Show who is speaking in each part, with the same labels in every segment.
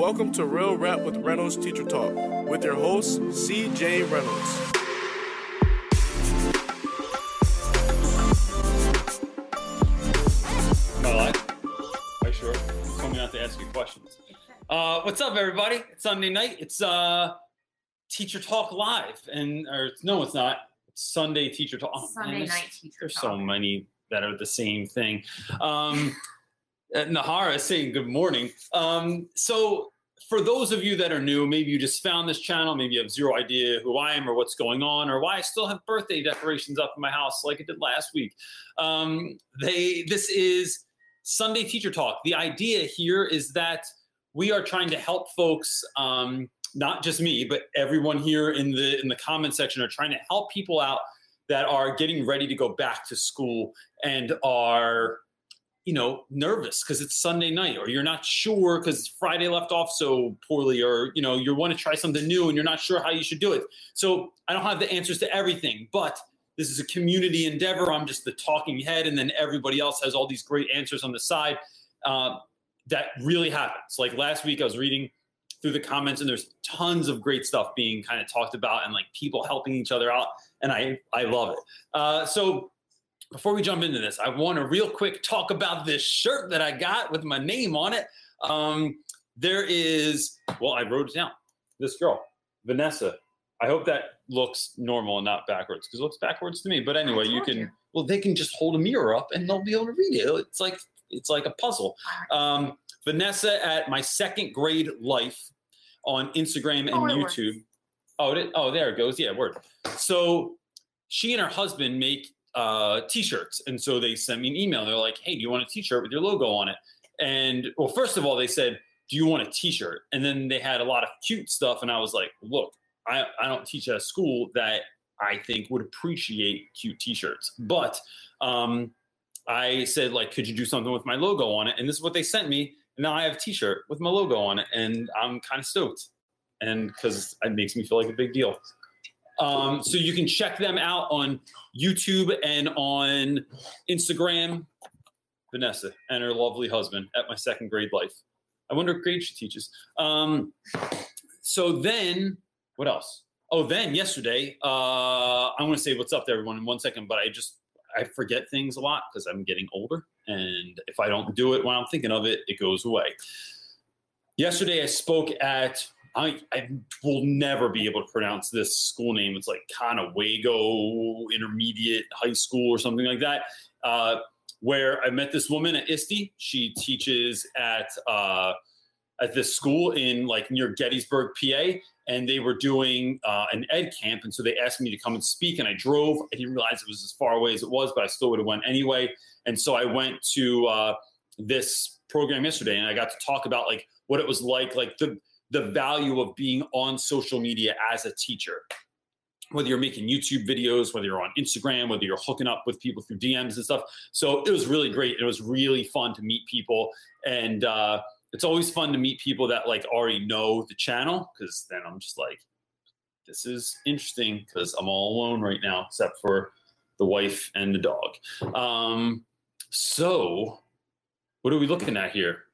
Speaker 1: Welcome to Real Rap with Reynolds Teacher Talk with your host, CJ Reynolds.
Speaker 2: Am I live? Are you sure? You told me not to ask you questions. Uh, what's up, everybody? It's Sunday night. It's uh, Teacher Talk Live, and or it's- no, it's not. It's Sunday Teacher Talk. Oh,
Speaker 3: Sunday
Speaker 2: there's-
Speaker 3: night teacher
Speaker 2: There's
Speaker 3: talk.
Speaker 2: so many that are the same thing. Um, Nahara is saying good morning. Um, so, for those of you that are new, maybe you just found this channel, maybe you have zero idea who I am or what's going on, or why I still have birthday decorations up in my house like I did last week. Um, they this is Sunday Teacher Talk. The idea here is that we are trying to help folks. Um, not just me, but everyone here in the in the comment section are trying to help people out that are getting ready to go back to school and are you know nervous because it's sunday night or you're not sure because friday left off so poorly or you know you want to try something new and you're not sure how you should do it. So i don't have the answers to everything but this is a community endeavor. I'm just the talking head and then everybody else has all these great answers on the side uh, that really happens. Like last week i was reading through the comments and there's tons of great stuff being kind of talked about and like people helping each other out and i i love it. Uh, so before we jump into this, I want to real quick talk about this shirt that I got with my name on it. Um, there is, well, I wrote it down. This girl, Vanessa. I hope that looks normal and not backwards because it looks backwards to me. But anyway, you can.
Speaker 3: you.
Speaker 2: Well, they can just hold a mirror up and they'll be able to read it. It's like it's like a puzzle. Um, Vanessa at my second grade life on Instagram and
Speaker 3: Oh, it works.
Speaker 2: YouTube. Oh, it, oh, there it goes. Yeah, word. So she and her husband make uh, t-shirts, and so they sent me an email. They're like, "Hey, do you want a t-shirt with your logo on it?" And well, first of all, they said, "Do you want a t-shirt?" And then they had a lot of cute stuff, and I was like, "Look, I I don't teach at a school that I think would appreciate cute t-shirts, but." Um, I said, like, could you do something with my logo on it? And this is what they sent me. And now I have a t-shirt with my logo on it, and I'm kind of stoked. And because it makes me feel like a big deal. Um, so you can check them out on YouTube and on Instagram. Vanessa and her lovely husband at my second grade life. I wonder what grade she teaches. Um, so then, what else? Oh, then yesterday, uh, I want to say what's up to everyone in one second, but I just I forget things a lot because I'm getting older, and if I don't do it when I'm thinking of it, it goes away. Yesterday, I spoke at I, I will never be able to pronounce this school name. It's like Conewago Intermediate High School or something like that. Uh, where I met this woman at ISTE. She teaches at uh, at this school in like near Gettysburg, PA, and they were doing uh, an ed camp, and so they asked me to come and speak. And I drove. I didn't realize it was as far away as it was, but I still would have went anyway. And so I went to uh, this program yesterday, and I got to talk about like what it was like, like the the value of being on social media as a teacher whether you're making YouTube videos, whether you're on Instagram, whether you're hooking up with people through DMs and stuff. So it was really great. It was really fun to meet people. And uh, it's always fun to meet people that like already know the channel because then I'm just like, this is interesting because I'm all alone right now, except for the wife and the dog. Um, so what are we looking at here?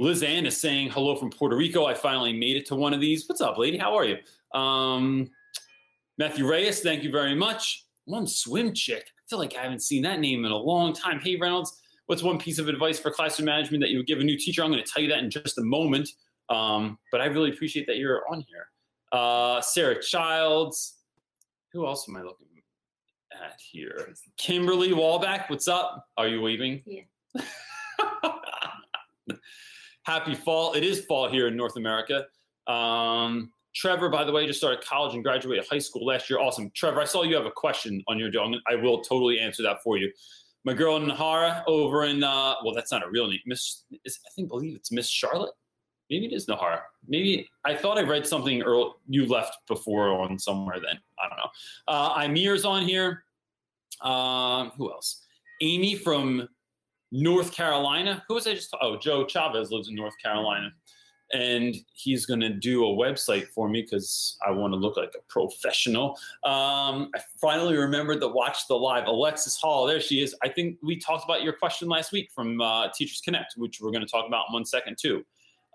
Speaker 2: Liz Ann is saying hello from Puerto Rico. I finally made it to one of these. What's up, lady? How are you? Um, Matthew Reyes, thank you very much. One swim chick. I feel like I haven't seen that name in a long time. Hey, Reynolds, what's one piece of advice for classroom management that you would give a new teacher? I'm going to tell you that in just a moment. Um, but I really appreciate that you're on here. Uh, Sarah Childs. Who else am I looking at here? Kimberly Wallback, what's up? Are you waving?
Speaker 3: Yeah.
Speaker 2: Happy fall. It is fall here in North America. Um, Trevor, by the way, just started college and graduated high school last year. Awesome. Trevor, I saw you have a question on your dog. I will totally answer that for you. My girl Nahara over in, uh, well, that's not a real name. Miss, is, I think, believe it's Miss Charlotte. Maybe it is Nahara. Maybe I thought I read something early. You left before on somewhere then. I don't know. Uh, Imir's on here. Um, who else? Amy from North Carolina. Who was I just? Oh, Joe Chavez lives in North Carolina, and he's going to do a website for me because I want to look like a professional. Um, I finally remembered to watch the live. Alexis Hall, there she is. I think we talked about your question last week from uh, Teachers Connect, which we're going to talk about in one second too.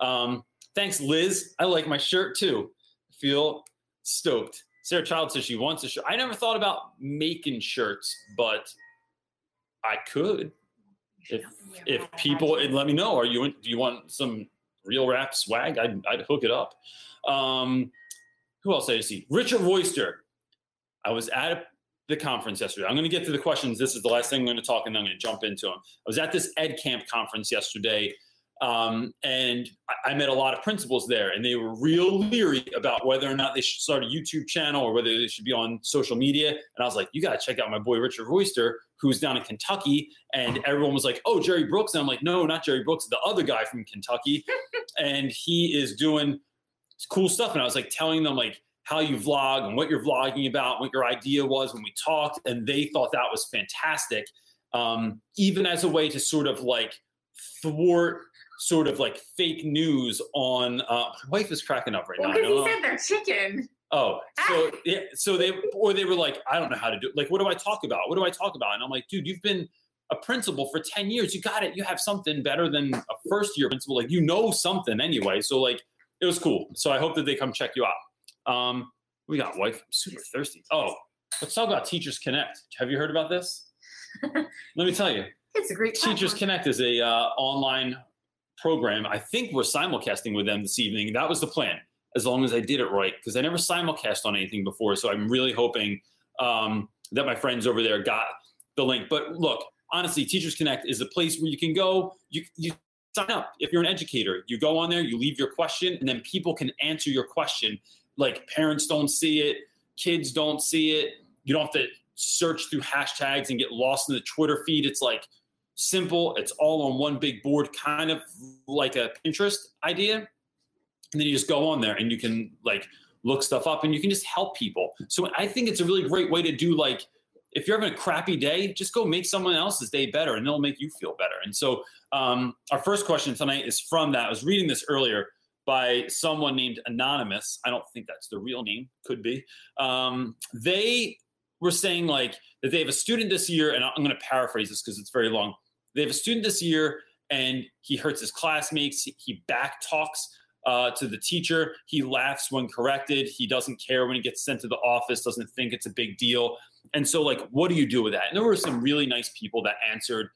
Speaker 2: Um, thanks, Liz. I like my shirt too. Feel stoked. Sarah Child says she wants a shirt. I never thought about making shirts, but I could. If if people and let me know, are you in, do you want some real rap swag? I'd, I'd hook it up. Um, who else did I see? Richard Royster. I was at the conference yesterday. I'm going to get to the questions. This is the last thing I'm going to talk, and then I'm going to jump into them. I was at this Ed Camp conference yesterday, um, and I, I, met a lot of principals there, and they were real leery about whether or not they should start a YouTube channel or whether they should be on social media. And I was like, you got to check out my boy Richard Royster, who's down in Kentucky. And everyone was like, oh, Jerry Brooks. And I'm like, no, not Jerry Brooks, the other guy from Kentucky. and he is doing cool stuff. And I was like telling them like how you vlog and what you're vlogging about, what your idea was when we talked. And they thought that was fantastic. Um, even as a way to sort of like thwart sort of like fake news on. Uh, my wife is cracking up right
Speaker 3: well,
Speaker 2: now.
Speaker 3: Because he said they're chicken.
Speaker 2: Oh, so ah. yeah, so they or they were like, I don't know how to do. It. Like, what do I talk about? What do I talk about? And I'm like, dude, you've been a principal for 10 years. You got it. You have something better than a first year principal. Like, you know something anyway. So like, it was cool. So I hope that they come check you out. Um, we got wife. I'm super thirsty. Oh, let's talk about Teachers Connect. Have you heard about this? Let me tell you.
Speaker 3: It's a great.
Speaker 2: Teachers platform. Connect is a uh, online program. I think we're simulcasting with them this evening. That was the plan, as long as I did it right, because I never simulcast on anything before. So I'm really hoping um, that my friends over there got the link. But look, honestly, Teachers Connect is a place where you can go. You you sign up if you're an educator. You go on there, you leave your question, and then people can answer your question. Like parents don't see it, kids don't see it. You don't have to search through hashtags and get lost in the Twitter feed. It's like simple. It's all on one big board, kind of like a Pinterest idea. And then you just go on there and you can like look stuff up and you can just help people. So I think it's a really great way to do like if you're having a crappy day, just go make someone else's day better and it'll make you feel better. And so um, our first question tonight is from that. I was reading this earlier by someone named Anonymous. I don't think that's the real name, could be. Um, they were saying like that they have a student this year, and I'm going to paraphrase this because it's very long. They have a student this year and he hurts his classmates. He back talks uh, to the teacher. He laughs when corrected. He doesn't care when he gets sent to the office, doesn't think it's a big deal. And so, like, what do you do with that? And there were some really nice people that answered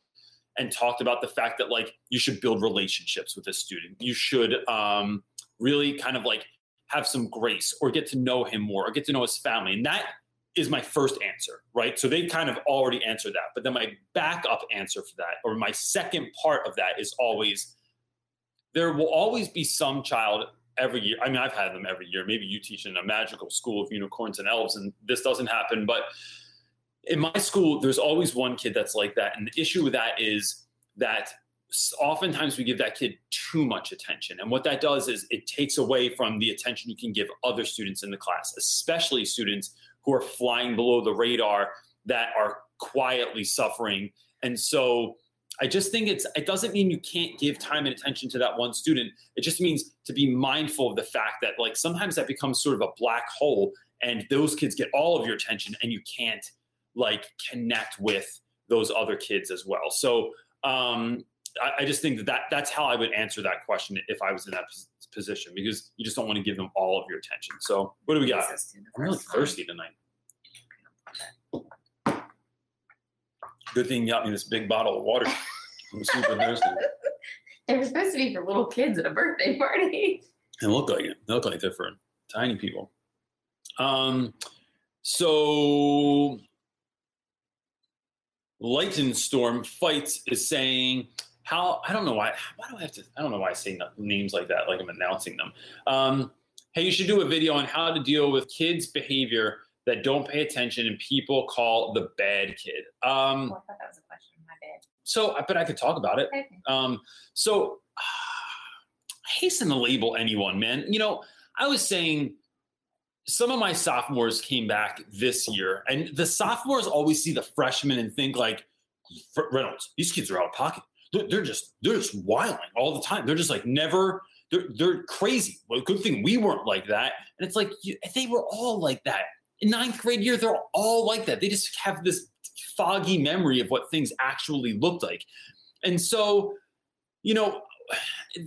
Speaker 2: and talked about the fact that, like, you should build relationships with a student. You should um, really kind of like have some grace or get to know him more or get to know his family. And that is my first answer, right? So they kind of already answered that. But then my backup answer for that, or my second part of that, is always there will always be some child every year. I mean, I've had them every year. Maybe you teach in a magical school of unicorns and elves, and this doesn't happen. But in my school, there's always one kid that's like that. And the issue with that is that oftentimes we give that kid too much attention. And what that does is it takes away from the attention you can give other students in the class, especially students who are flying below the radar that are quietly suffering. And so I just think it's it doesn't mean you can't give time and attention to that one student. It just means to be mindful of the fact that like sometimes that becomes sort of a black hole and those kids get all of your attention and you can't like connect with those other kids as well. So um I, I just think that, that that's how I would answer that question if I was in that position because you just don't want to give them all of your attention. So what do we got? I'm really thirsty tonight. Good thing you got me this big bottle of water. I'm super thirsty.
Speaker 3: They were supposed to be for little kids at a birthday party.
Speaker 2: It looked like it. They look like they're for tiny people. Um, so Lightning Storm Fights is saying how I don't know why why do I have to I don't know why I say names like that like I'm announcing them. Um, hey, you should do a video on how to deal with kids' behavior that don't pay attention and people call the bad kid. Um,
Speaker 3: oh, I thought that was a question. My bad.
Speaker 2: So, but I could talk about it. Okay. Um, so, uh, I hasten to label anyone, man. You know, I was saying some of my sophomores came back this year, and the sophomores always see the freshmen and think like, Reynolds, these kids are out of pocket they're, just they're just wilding all the time. They're just like never. They're they're crazy. Well, good thing we weren't like that. And it's like you, they were all like that in ninth grade year. They're all like that. They just have this foggy memory of what things actually looked like. And so, you know,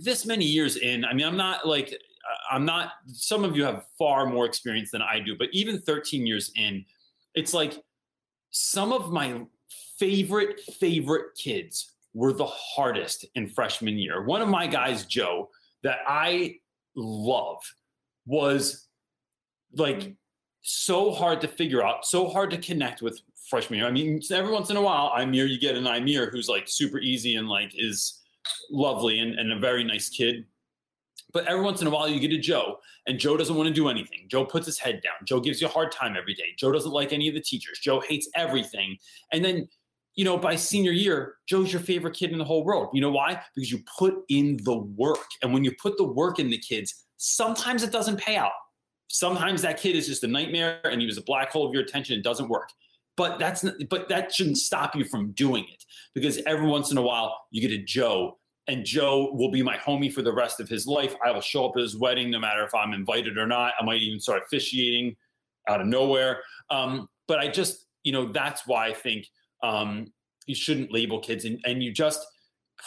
Speaker 2: this many years in, I mean, I'm not like I'm not. Some of you have far more experience than I do, but even 13 years in, it's like some of my favorite favorite kids were the hardest in freshman year. One of my guys, Joe, that I love was like mm-hmm. so hard to figure out, so hard to connect with freshman year. I mean, every once in a while, Imir, you get an Imir who's like super easy and like is lovely and, and a very nice kid. But every once in a while, you get a Joe, and Joe doesn't want to do anything. Joe puts his head down. Joe gives you a hard time every day. Joe doesn't like any of the teachers. Joe hates everything. And then, you know, by senior year, Joe's your favorite kid in the whole world. You know why? Because you put in the work. And when you put the work in the kids, sometimes it doesn't pay out. Sometimes that kid is just a nightmare and he was a black hole of your attention. It doesn't work. But that's but that shouldn't stop you from doing it because every once in a while you get a Joe and Joe will be my homie for the rest of his life. I will show up at his wedding no matter if I'm invited or not. I might even start officiating out of nowhere. Um, but I just, you know, that's why I think um, you shouldn't label kids and, and you just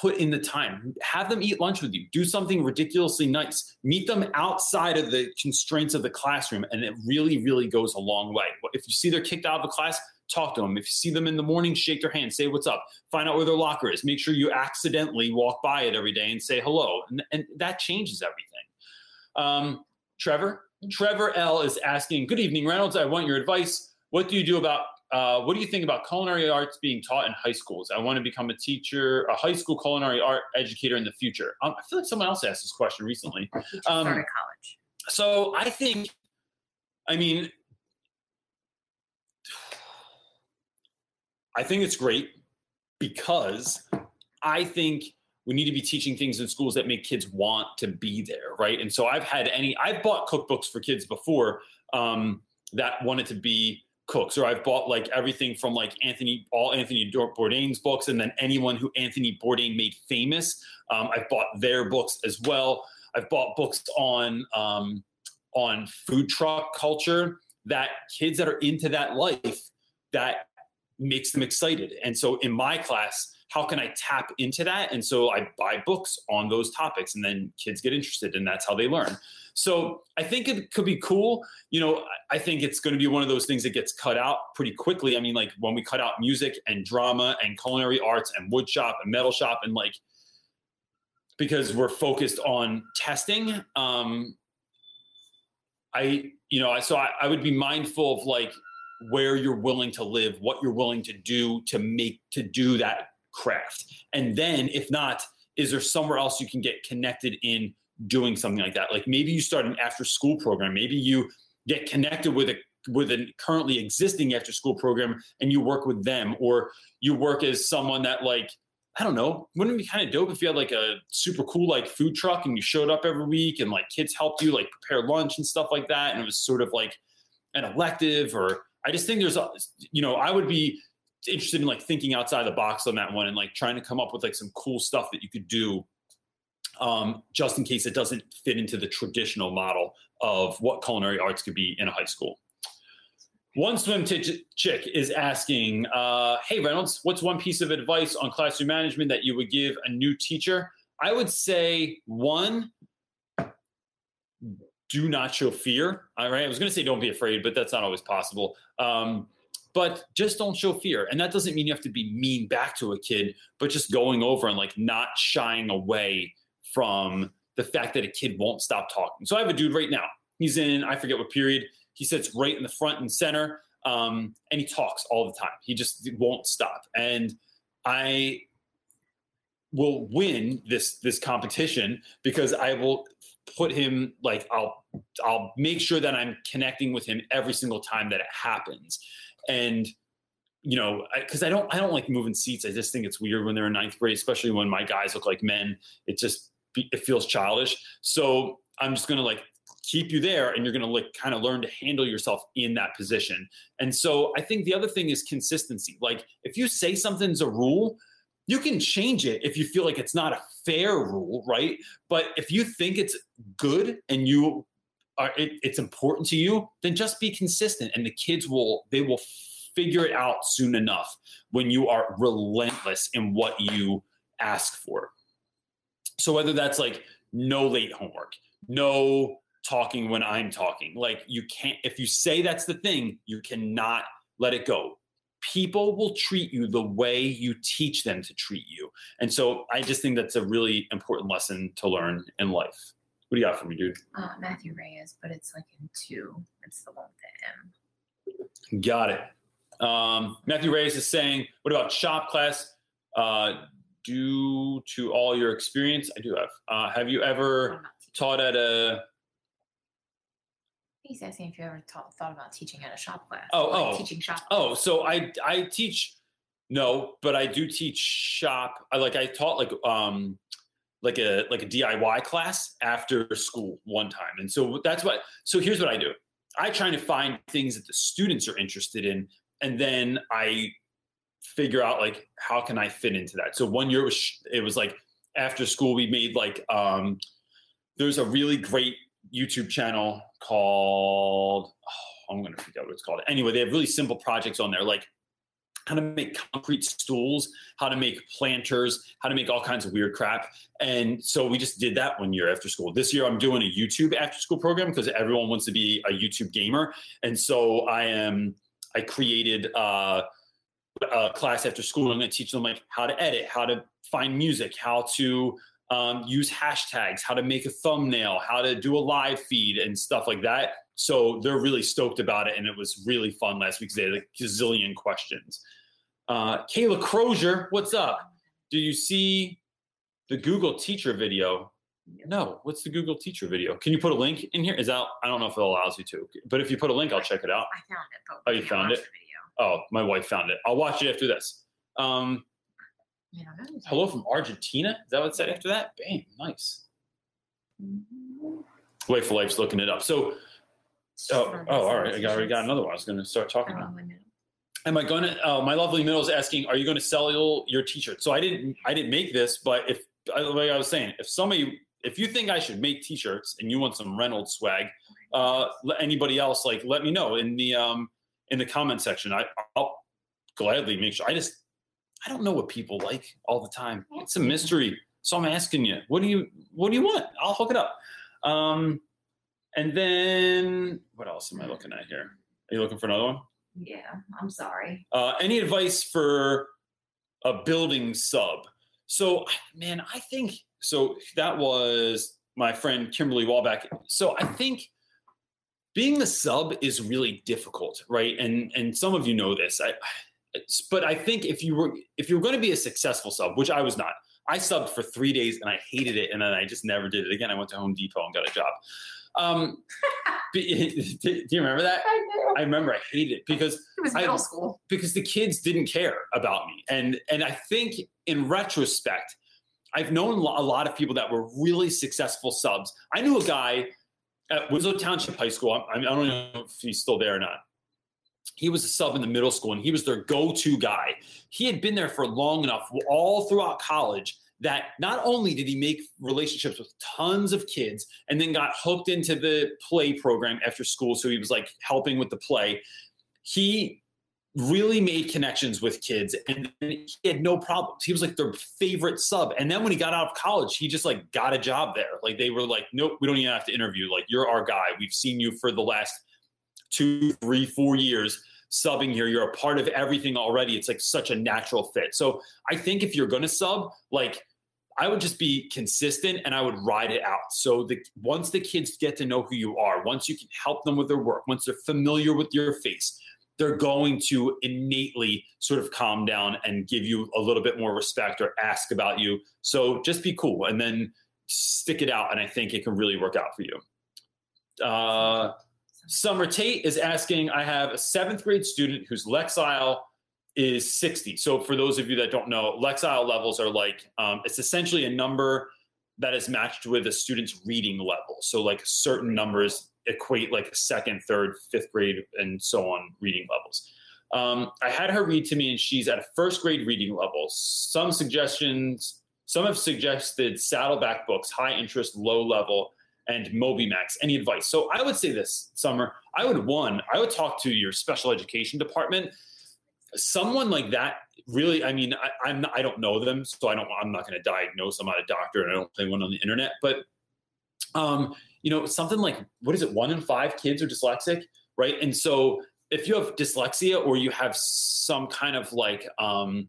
Speaker 2: put in the time. Have them eat lunch with you. Do something ridiculously nice. Meet them outside of the constraints of the classroom. And it really, really goes a long way. If you see they're kicked out of the class, talk to them. If you see them in the morning, shake their hand, say what's up, find out where their locker is. Make sure you accidentally walk by it every day and say hello. And, and that changes everything. Um, Trevor, Trevor L is asking, Good evening, Reynolds. I want your advice. What do you do about uh, what do you think about culinary arts being taught in high schools? I want to become a teacher, a high school culinary art educator in the future. Um, I feel like someone else asked this question recently.
Speaker 3: Um, college.
Speaker 2: So I think, I mean, I think it's great because I think we need to be teaching things in schools that make kids want to be there, right? And so I've had any, I've bought cookbooks for kids before um, that wanted to be cooks, or I've bought like everything from like Anthony, all Anthony Bourdain's books, and then anyone who Anthony Bourdain made famous. Um, I've bought their books as well. I've bought books on um, on food truck culture that kids that are into that life that makes them excited. And so in my class, how can I tap into that? And so I buy books on those topics and then kids get interested and that's how they learn. So I think it could be cool. You know, I think it's going to be one of those things that gets cut out pretty quickly. I mean, like when we cut out music and drama and culinary arts and wood shop and metal shop and like, because we're focused on testing. Um, I, you know, so I, I would be mindful of like where you're willing to live, what you're willing to do to make to do that craft. And then if not, is there somewhere else you can get connected in doing something like that? Like maybe you start an after school program, maybe you get connected with a with a currently existing after school program and you work with them or you work as someone that like I don't know. Wouldn't it be kind of dope if you had like a super cool like food truck and you showed up every week and like kids helped you like prepare lunch and stuff like that and it was sort of like an elective or I just think there's, a, you know, I would be interested in like thinking outside the box on that one and like trying to come up with like some cool stuff that you could do um, just in case it doesn't fit into the traditional model of what culinary arts could be in a high school. One swim t- chick is asking, uh, "Hey Reynolds, what's one piece of advice on classroom management that you would give a new teacher?" I would say one, do not show fear. All right. I was going to say don't be afraid, but that's not always possible. Um, but just don't show fear. And that doesn't mean you have to be mean back to a kid, but just going over and like not shying away from the fact that a kid won't stop talking. So I have a dude right now. He's in, I forget what period. He sits right in the front and center um, and he talks all the time. He just won't stop. And I will win this this competition because I will put him like I'll I'll make sure that I'm connecting with him every single time that it happens. And you know, because I, I, don't I don't like moving seats. I just think it's weird when they're in ninth grade, especially when my guys look like men. It just it feels childish. So I'm just gonna like keep you there and you're to like kind of learn to handle yourself in that position. And so I think the other thing is consistency. Like if you say something's a rule, you can change it if you feel like it's not a fair rule, right? But if you think it's good and you are it, it's important to you, then just be consistent, and the kids will they will figure it out soon enough when you are relentless in what you ask for. So whether that's like no late homework, no talking when I'm talking, like you can't, if you say that's the thing, you cannot let it go. People will treat you the way you teach them to treat you. And so I just think that's a really important lesson to learn in life. What do you got for me, dude?
Speaker 3: Uh, Matthew Reyes, but it's like in two. It's the one with the M.
Speaker 2: Got it. Um, Matthew Reyes is saying, what about shop class? Uh, due to all your experience, I do have. Uh, have you ever
Speaker 3: I'm not teaching.
Speaker 2: taught at a
Speaker 3: He's asking if you ever taught, thought about teaching at a shop class.
Speaker 2: Oh,
Speaker 3: like
Speaker 2: oh.
Speaker 3: teaching shop.
Speaker 2: Oh, so I I teach no, but I do teach shop. I like I taught like um like a like a DIY class after school one time. And so that's what so here's what I do. I try to find things that the students are interested in and then I figure out like how can I fit into that. So one year it was it was like after school we made like um there's a really great YouTube channel called oh, I'm gonna forget what it's called. Anyway, they have really simple projects on there, like how to make concrete stools, how to make planters, how to make all kinds of weird crap. And so we just did that one year after school. This year I'm doing a YouTube after school program because everyone wants to be a YouTube gamer. And so I am I created uh, a class after school. I'm going to teach them like how to edit, how to find music, how to um, use hashtags, how to make a thumbnail, how to do a live feed and stuff like that. So they're really stoked about it. And it was really fun last week because they had a gazillion questions. Uh, Kayla Crozier, what's up? Do you see the Google teacher video? No. What's the Google teacher video? Can you put a link in here? Is that, I don't know if it allows you to, but if you put a link, I'll check it out.
Speaker 3: I found it. But
Speaker 2: Oh, you found it? Oh, my wife found it. I'll watch it after this. Um,
Speaker 3: I
Speaker 2: hello from Argentina. Is that what it said after that? Bam, nice.
Speaker 3: Mhm.
Speaker 2: Wait for life's looking it up. So, oh, oh, all right. I got, already got another one. I was going to start talking about. Am I going to? Uh, my lovely middle is asking, are you going to sell your, t-shirt? So I didn't, I didn't make this, but if, like I was saying, if somebody, if you think I should make t-shirts and you want some Reynolds swag, uh, anybody else like let me know in the um in the comment section. I, I'll gladly make sure. I just, I don't know what people like all the time. It's a mystery. So I'm asking you, what do you, what do you want? I'll hook it up. Um, and then what else am I looking at here? Are you looking for another one?
Speaker 3: Yeah, I'm sorry.
Speaker 2: Uh, any advice for a building sub? So, man, I think so. That was my friend Kimberly Wallback. So, I think being the sub is really difficult, right? And and some of you know this. I, but I think if you were if you were going to be a successful sub, which I was not, I subbed for three days and I hated it, and then I just never did it again. I went to Home Depot and got a job. Um, be- do you remember that?
Speaker 3: I.
Speaker 2: I remember I hated it because
Speaker 3: It was
Speaker 2: I-
Speaker 3: middle school.
Speaker 2: because the kids didn't care about me and and i think in retrospect i've known a lot of people that were really successful subs i knew a guy at winslow township high school i, I don't know if he's still there or not he was a sub in the middle school and he was their go-to guy he had been there for long enough all throughout college that not only did he make relationships with tons of kids and then got hooked into the play program after school so he was like helping with the play he really made connections with kids and he had no problems. He was like their favorite sub. And then when he got out of college, he just like got a job there. Like they were like, nope, we don't even have to interview. Like you're our guy. We've seen you for the last two, three, four years subbing here. You're a part of everything already. It's like such a natural fit. So I think if you're gonna sub, like I would just be consistent and I would ride it out. So the once the kids get to know who you are, once you can help them with their work, once they're familiar with your face, they're going to innately sort of calm down and give you a little bit more respect or ask about you. So just be cool and then stick it out. And I think it can really work out for you. Uh, Summer Tate is asking I have a seventh grade student whose Lexile is 60. So for those of you that don't know, Lexile levels are like, um, it's essentially a number that is matched with a student's reading level. So like certain numbers equate like second, third, fifth grade, and so on reading levels. Um, I had her read to me, and she's at a first grade reading level. Some suggestions, some have suggested Saddleback books, high interest, low level, and Moby Max. Any advice? So I would say this, Summer. I would one, I would talk to your special education department someone like that really i mean I, i'm not, i don't know them so i don't i'm not going to diagnose i'm not a doctor and i don't play one on the internet but um you know something like what is it one in five kids are dyslexic right and so if you have dyslexia or you have some kind of like um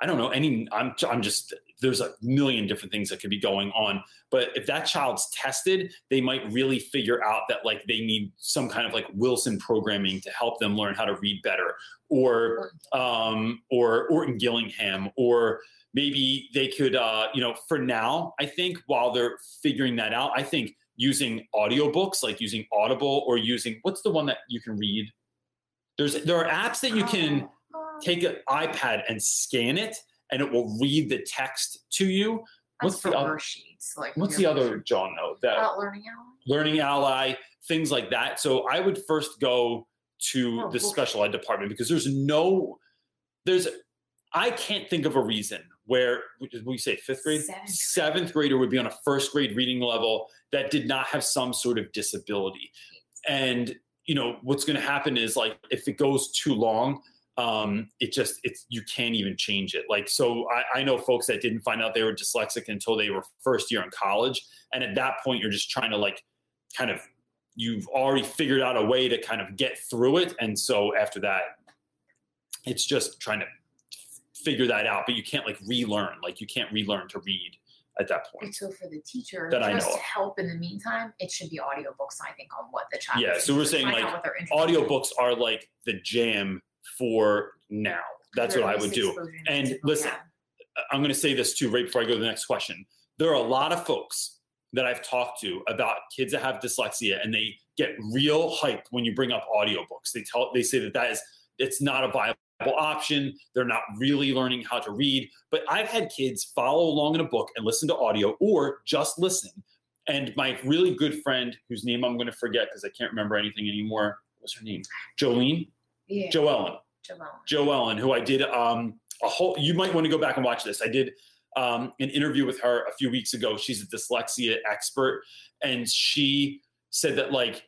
Speaker 2: i don't know any i'm i'm just there's a million different things that could be going on but if that child's tested they might really figure out that like they need some kind of like wilson programming to help them learn how to read better or um or orton gillingham or maybe they could uh you know for now i think while they're figuring that out i think using audiobooks like using audible or using what's the one that you can read? There's there are apps that you can
Speaker 3: Oh,
Speaker 2: take an ipad and scan it and it will read the text to you
Speaker 3: That's
Speaker 2: what's the other
Speaker 3: worksheets. Like
Speaker 2: what's the other john note that
Speaker 3: About learning ally?
Speaker 2: learning ally things like that so i would first go to
Speaker 3: Oh,
Speaker 2: the special ed department because there's no there's i can't think of a reason where we say fifth grade
Speaker 3: Seventh grade.
Speaker 2: seventh grader would be on a first grade reading level that did not have some sort of disability and you know what's going to happen is like if it goes too long um it just it's you can't even change it. Like so I, I know folks that didn't find out they were dyslexic until they were first year in college. And at that point you're just trying to like kind of you've already figured out a way to kind of get through it. And so after that it's just trying to figure that out. But you can't like relearn. Like you can't relearn to read at that point.
Speaker 3: And so for the teacher,
Speaker 2: That I
Speaker 3: just
Speaker 2: know
Speaker 3: to help in the meantime, it should be audiobooks, I think, on what the child
Speaker 2: Yeah, so we're saying, like,
Speaker 3: out what they're interested in.
Speaker 2: audiobooks are like the jam for now that's what i would do And listen,
Speaker 3: yeah.
Speaker 2: I'm going to say this too right before I go to the next question. There are a lot of folks that I've talked to about kids that have dyslexia, and they get real hyped when you bring up audiobooks. They tell they say that that is it's not a viable option. They're not really learning how to read. But I've had kids follow along in a book and listen to audio, or just listen. And my really good friend, whose name I'm going to forget because I can't remember anything anymore. What's her name? Jolene.
Speaker 3: Yeah.
Speaker 2: Joellen.
Speaker 3: Joellen.
Speaker 2: Joe Ellen, who I did um, a whole. You might want to go back and watch this. I did um, an interview with her a few weeks ago. She's a dyslexia expert, and she said that like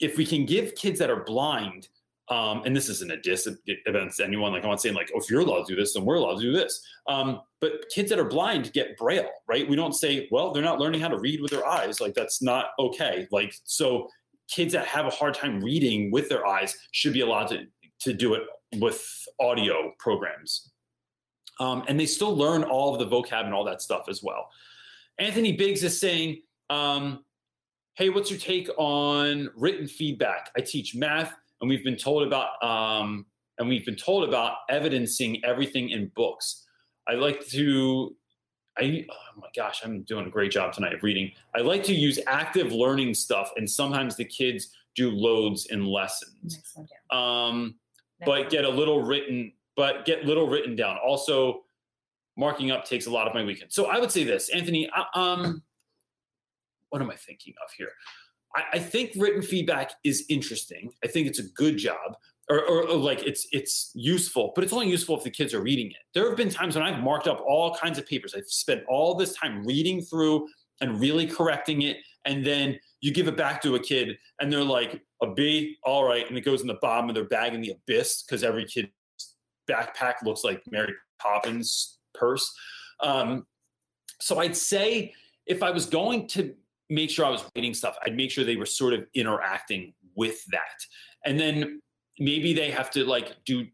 Speaker 2: if we can give kids that are blind, um, and this isn't a diss against anyone. Like I'm not saying like, oh, if you're allowed to do this, then we're allowed to do this. Um, but kids that are blind get braille, right? We don't say, well, they're not learning how to read with their eyes. Like that's not okay. Like so, kids that have a hard time reading with their eyes should be allowed to to do it with audio programs. Um, and they still learn all of the vocab and all that stuff as well. Anthony Biggs is saying, um, Hey, what's your take on written feedback? I teach math, and we've been told about um, and we've been told about evidencing everything in books. I like to I oh my gosh, I'm doing a great job tonight of reading. I like to use active learning stuff, and sometimes the kids do loads in lessons.
Speaker 3: Next one down.
Speaker 2: Um, but get a little written but get little written down. Also marking up takes a lot of my weekend. So i would say this anthony I- um what am i thinking of here? I, I think written feedback is interesting. I think it's a good job or, or, or like it's it's useful but it's only useful if the kids are reading it. There have been times when i've marked up all kinds of papers. I've spent all this time reading through and really correcting it and then you give it back to a kid and they're like a b? All right. And it goes in the bottom of their bag in the abyss because every kid's backpack looks like mary poppins purse. Um, so i'd say if i was going to make sure i was reading stuff i'd make sure they were sort of interacting with that. And then maybe they have to like do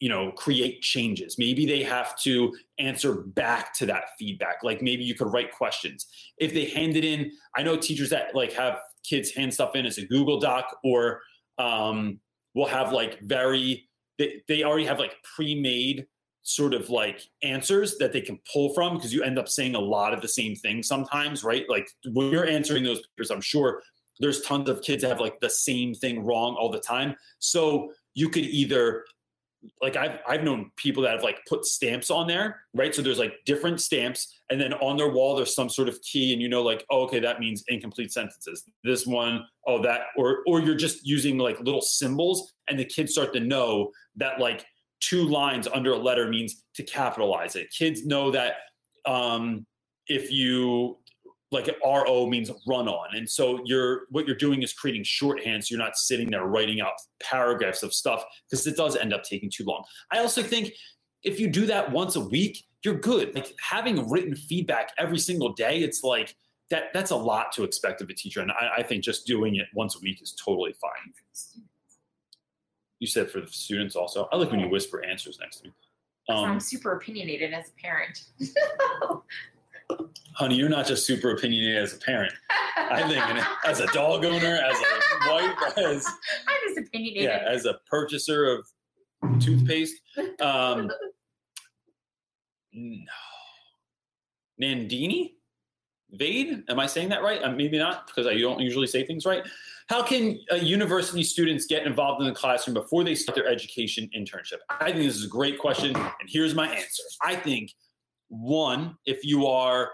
Speaker 2: you know create changes. Maybe they have to answer back to that feedback. Like maybe you could write questions. If they hand it in i know teachers that like have kids hand stuff in as a google doc or um, will have like very they, they already have like pre-made sort of like answers that they can pull from because you end up saying a lot of the same things sometimes right? Like when you're answering those papers i'm sure there's tons of kids that have like the same thing wrong all the time. So you could either like I've I've known people that have like put stamps on there, right? So there's like different stamps, and then on their wall there's some sort of key, and you know, like, oh, okay, that means incomplete sentences. This one, oh, that, or or you're just using like little symbols, and the kids start to know that like two lines under a letter means to capitalize it. Kids know that um, if you like RO means run on. And so you're what you're doing is creating shorthand. So you're not sitting there writing out paragraphs of stuff because it does end up taking too long. I also think if you do that once a week, you're good. Like having written feedback every single day, it's like that that's a lot to expect of a teacher. And I, I think just doing it once a week is totally fine. You said for the students also. I like when you whisper answers next to me.
Speaker 3: I'm
Speaker 2: Um,
Speaker 3: super opinionated as a parent.
Speaker 2: honey, you're not just super opinionated as a parent. I think as a dog owner, as a wife, as
Speaker 3: I'm just opinionated.
Speaker 2: yeah, as a purchaser of toothpaste. Um, no. Nandini? Vade? Am I saying that right? Uh, maybe not, because I don't usually say things right. How can uh, university students get involved in the classroom before they start their education internship? I think this is a great question, and here's my answer. I think one, if you are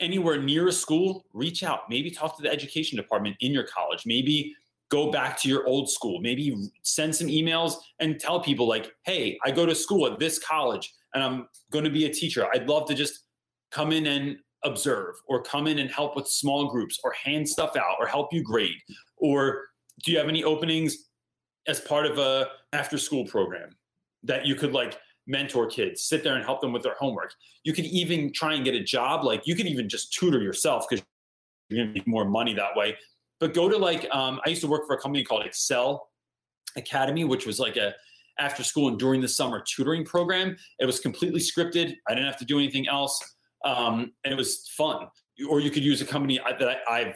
Speaker 2: anywhere near a school, reach out. Maybe talk to the education department in your college. Maybe go back to your old school. Maybe send some emails and tell people, like, hey, I go to school at this college and I'm going to be a teacher. I'd love to just come in and observe or come in and help with small groups or hand stuff out or help you grade. Or do you have any openings as part of a after school program that you could like mentor kids, sit there and help them with their homework? You could even try and get a job. Like you could even just tutor yourself because you're going to make more money that way. But go to like, um, I used to work for a company called Excel Academy, which was like a after school and during the summer tutoring program. It was completely scripted. I didn't have to do anything else. Um, and it was fun. Or you could use a company that I, I've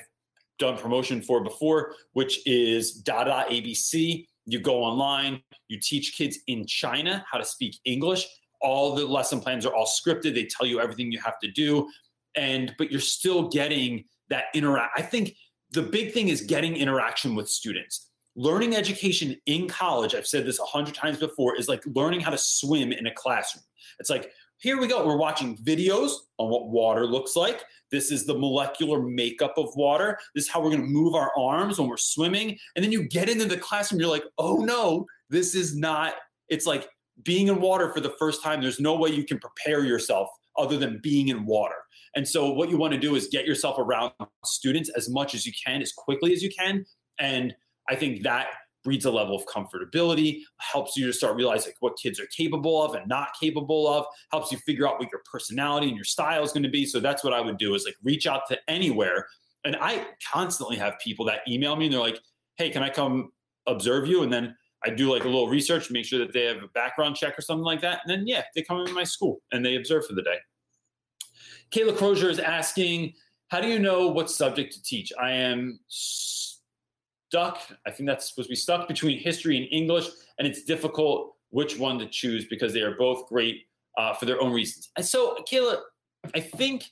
Speaker 2: done promotion for before, which is Dada ABC. You go online, you teach kids in China how to speak English. All the lesson plans are all scripted. They tell you everything you have to do. And but you're still getting that interact. I think the big thing is getting interaction with students. Learning education in college, I've said this a hundred times before, is like learning how to swim in a classroom. It's like, here we go. We're watching videos on what water looks like. This is the molecular makeup of water. This is how we're going to move our arms when we're swimming. And then you get into the classroom, you're like, oh no, this is not, it's like being in water for the first time. There's no way you can prepare yourself other than being in water. And so, what you want to do is get yourself around students as much as you can, as quickly as you can. And I think that breeds a level of comfortability, helps you to start realizing what kids are capable of and not capable of, helps you figure out what your personality and your style is going to be. So that's what I would do is like reach out to anywhere. And I constantly have people that email me and they're like, hey, can I come observe you? And then I do like a little research, make sure that they have a background check or something like that. And then, yeah, they come into my school and they observe for the day. Kayla Crozier is asking, how do you know what subject to teach? I am stuck. I think that's supposed to be stuck between history and English, and it's difficult which one to choose because they are both great uh, for their own reasons. And so, Kayla, I think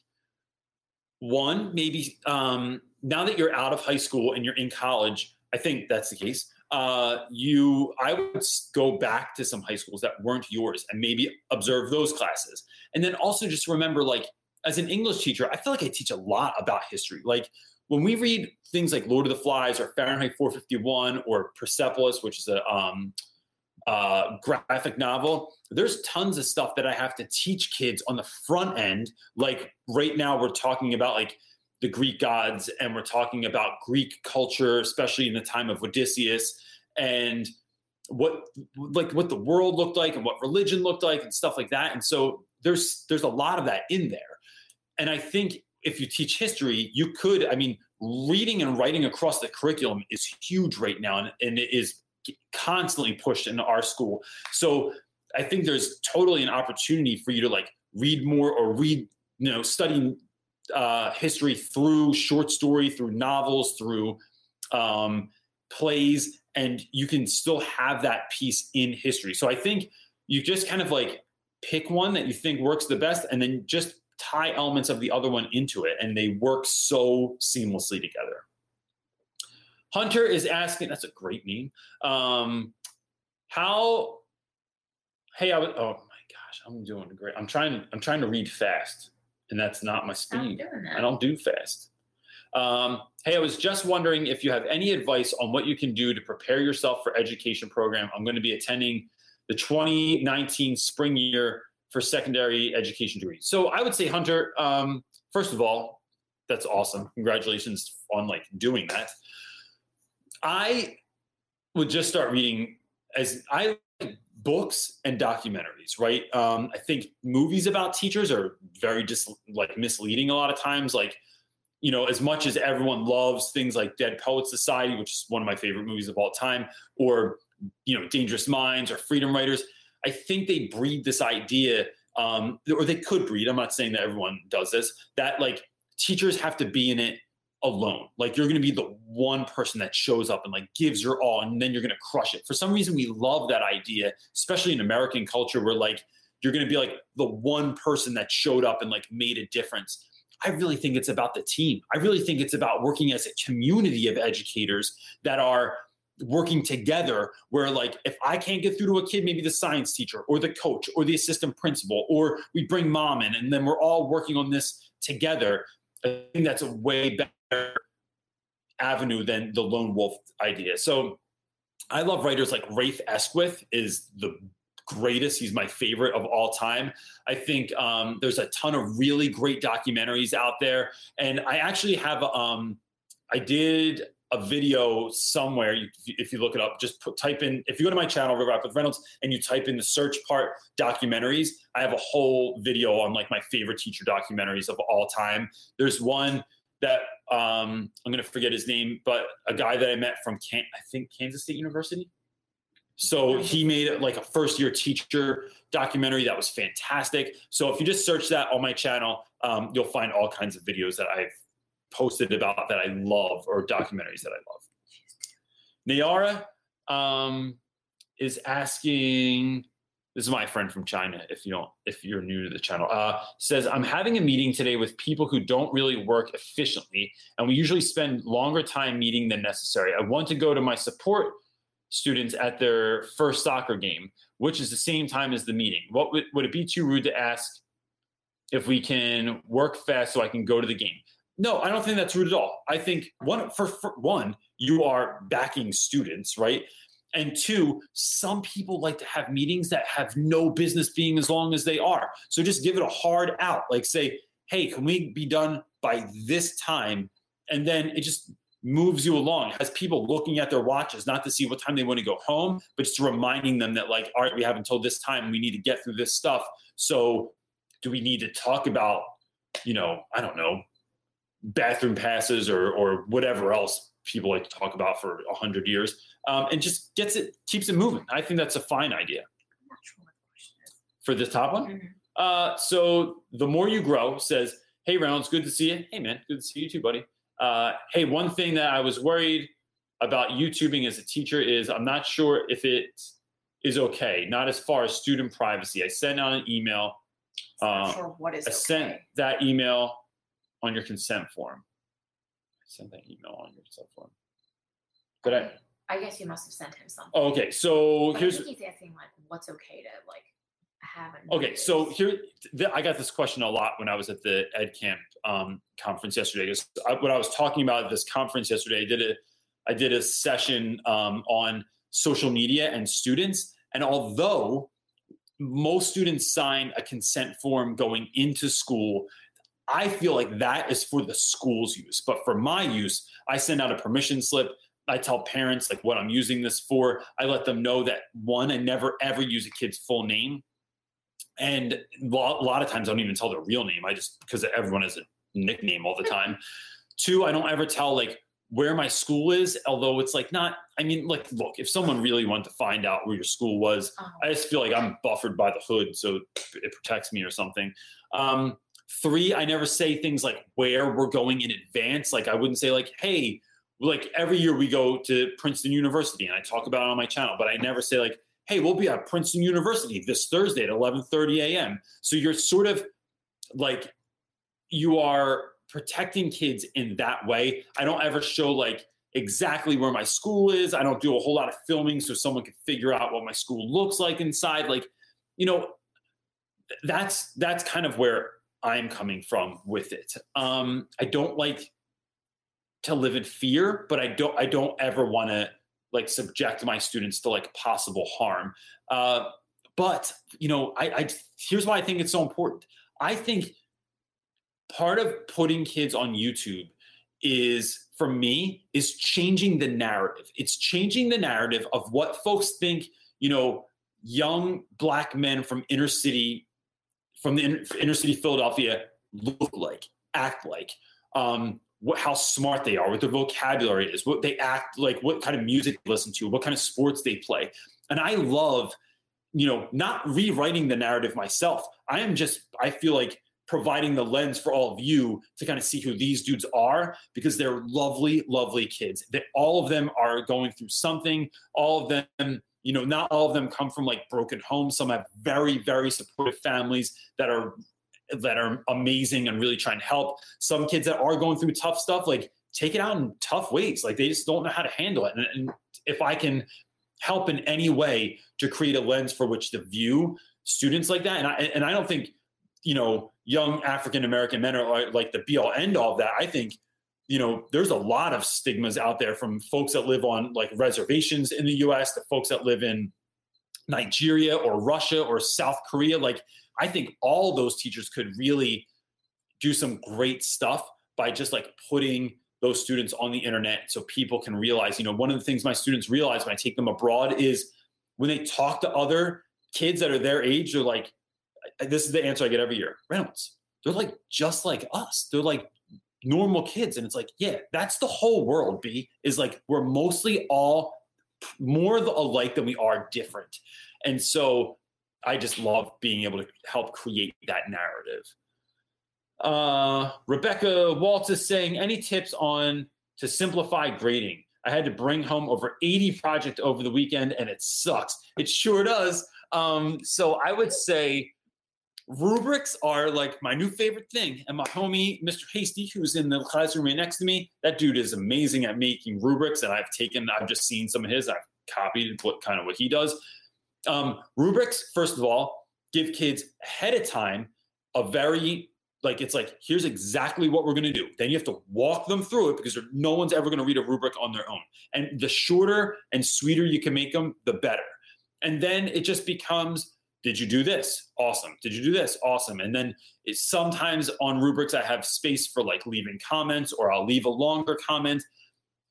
Speaker 2: one maybe um, now that you're out of high school and you're in college, I think that's the case. Uh, you, I would go back to some high schools that weren't yours and maybe observe those classes, and then also just remember, like as an English teacher, I feel like I teach a lot about history, like when we read things like Lord of the Flies or Fahrenheit 451 or Persepolis, which is a um, uh, graphic novel, there's tons of stuff that I have to teach kids on the front end. Like right now, we're talking about like the Greek gods and we're talking about Greek culture, especially in the time of Odysseus and what like what the world looked like and what religion looked like and stuff like that. And so there's there's a lot of that in there. And I think if you teach history, you could, I mean, reading and writing across the curriculum is huge right now, and, and it is constantly pushed in our school. So I think there's totally an opportunity for you to like read more or read, you know, studying uh, history through short story, through novels, through um, plays, and you can still have that piece in history. So I think you just kind of like pick one that you think works the best, and then just tie elements of the other one into it and they work so seamlessly together. Hunter is asking, that's a great name. Um, how, hey, I would, oh my gosh, I'm doing great. I'm trying, I'm trying to read fast and that's not my speed. I don't do fast. Um, hey, I was just wondering if you have any advice on what you can do to prepare yourself for education program. I'm going to be attending the 2019 spring year for secondary education degree. So I would say, Hunter, um, first of all, that's awesome. Congratulations on like doing that. I would just start reading as I like books and documentaries, right? Um, I think movies about teachers are very just like misleading a lot of times. Like, you know, as much as everyone loves things like Dead Poets Society, which is one of my favorite movies of all time, or you know, Dangerous Minds or Freedom Writers, I think they breed this idea, um, or they could breed. I'm not saying that everyone does this. That like teachers have to be in it alone. Like you're going to be the one person that shows up and like gives your all, and then you're going to crush it. For some reason, we love that idea, especially in American culture, where like you're going to be like the one person that showed up and like made a difference. I really think it's about the team. I really think it's about working as a community of educators that are working together where like if i can't get through to a kid maybe the science teacher or the coach or the assistant principal or we bring mom in and then we're all working on this together i think that's a way better avenue than the lone wolf idea. So i love writers like rafe esquith is the greatest. He's my favorite of all time. I think um, there's a ton of really great documentaries out there. And i actually have um, i did a video somewhere. If you look it up, just put, type in, if you go to my channel, Real Rap with Reynolds, and you type in the search part documentaries, I have a whole video on like my favorite teacher documentaries of all time. There's one that um, I'm going to forget his name, but a guy that I met from, Can- I think, Kansas State University. So he made like a first year teacher documentary that was fantastic. So if you just search that on my channel, um, you'll find all kinds of videos that I've posted about that I love or documentaries that I love. Nayara um, is asking. This is my friend from China. If you don't, if you're new to the channel, uh, says I'm having a meeting today with people who don't really work efficiently, and we usually spend longer time meeting than necessary. I want to go to my support students at their first soccer game, which is the same time as the meeting. What would, would it be too rude to ask if we can work fast so I can go to the game? No, I don't think that's rude at all. I think one for, for one, you are backing students, right? And two, some people like to have meetings that have no business being as long as they are. So just give it a hard out. Like say, hey, can we be done by this time? And then it just moves you along. It has people looking at their watches, not to see what time they want to go home, but just reminding them that, like, all right, we have until this time. We need to get through this stuff. So do we need to talk about, you know, I don't know, bathroom passes or or whatever else people like to talk about for a hundred years, um, and just gets it keeps it moving. I think that's a fine idea for this top one.
Speaker 3: Mhm.
Speaker 2: Uh, so the more you grow says, "Hey Reynolds, good to see you. Hey man, good to see you too, buddy. Uh, hey, one thing that I was worried about YouTubing as a teacher is I'm not sure if it is okay. Not as far as student privacy. I sent out an email.
Speaker 3: Not
Speaker 2: Uh,
Speaker 3: sure what is
Speaker 2: I sent that email on your consent form. I sent that email on your consent form. Did I?
Speaker 3: I guess you must have sent him something.
Speaker 2: Oh, okay. So
Speaker 3: But I
Speaker 2: here's
Speaker 3: think he's asking like, what's okay to like have.
Speaker 2: Okay, so here, th- I got this question a lot when I was at the Ed Camp um, conference yesterday. 'cause I, when I was talking about at this conference yesterday, I did a, I did a session um, on social media and students. And although most students sign a consent form going into school, I feel like that is for the school's use. But for my use, I send out a permission slip. I tell parents like what I'm using this for. I let them know that one, I never ever use a kid's full name and a lot, of times I don't even tell their real name. I just because everyone has a nickname all the time. Two, I don't ever tell like where my school is, although it's like not. I mean, like, look, if someone really wanted to find out where your school was,
Speaker 3: Oh,
Speaker 2: I just feel like I'm buffered by the hood, so it protects me or something. Um, three, I never say things like where we're going in advance. Like I wouldn't say like, hey, like every year we go to Princeton University, and I talk about it on my channel, but I never say like, hey, we'll be at Princeton University this Thursday at 11:30 a.m. So you're sort of like you are protecting kids in that way. I don't ever show like exactly where my school is. I don't do a whole lot of filming so someone can figure out what my school looks like inside. Like, you know, that's that's kind of where I'm coming from with it. Um, I don't like to live in fear, but I don't I don't ever want to like subject my students to like possible harm. Uh, but you know, I, I here's why I think it's so important. I think part of putting kids on YouTube is for me is changing the narrative. It's changing the narrative of what folks think, you know, young black men from inner city from the inner, inner city Philadelphia look like, act like. Um, what, how smart they are, what their vocabulary is, what they act like, what kind of music they listen to, what kind of sports they play. And I love, you know, not rewriting the narrative myself. I am just, I feel like providing the lens for all of you to kind of see who these dudes are because they're lovely, lovely kids. That all of them are going through something. All of them, you know, not all of them come from like broken homes. Some have very, very supportive families that are that are amazing and really trying to help. Some kids that are going through tough stuff, like take it out in tough ways. Like they just don't know how to handle it. And, and if I can help in any way to create a lens for which to view students like that, and I and I don't think you know young African American men are like the be all end all of that. I think you know there's a lot of stigmas out there from folks that live on like reservations in the U.S. to folks that live in Nigeria or Russia or South Korea. Like I think all those teachers could really do some great stuff by just like putting those students on the internet so people can realize, you know, one of the things my students realize when I take them abroad is when they talk to other kids that are their age, they're like, this is the answer I get every year. Reynolds, they're like just like us. They're like normal kids. And it's like, yeah, that's the whole world, B, is like we're mostly all more alike than we are different. And so I just love being able to help create that narrative. Uh, Rebecca Waltz is saying, any tips on to simplify grading? I had to bring home over 80 project over the weekend and it sucks. It sure does. Um, so I would say rubrics are like my new favorite thing. And my homie, Mr. Hasty, who's in the classroom right next to me, that dude is amazing at making rubrics. And I've taken, I've just seen some of his, I've copied what kind of what he does. Um, rubrics, first of all, give kids ahead of time a very like it's like here's exactly what we're going to do then you have to walk them through it because no one's ever going to read a rubric on their own and the shorter and sweeter you can make them the better and then it just becomes did you do this? Awesome. Did you do this? Awesome. And then it's sometimes on rubrics i have space for like leaving comments or i'll leave a longer comment.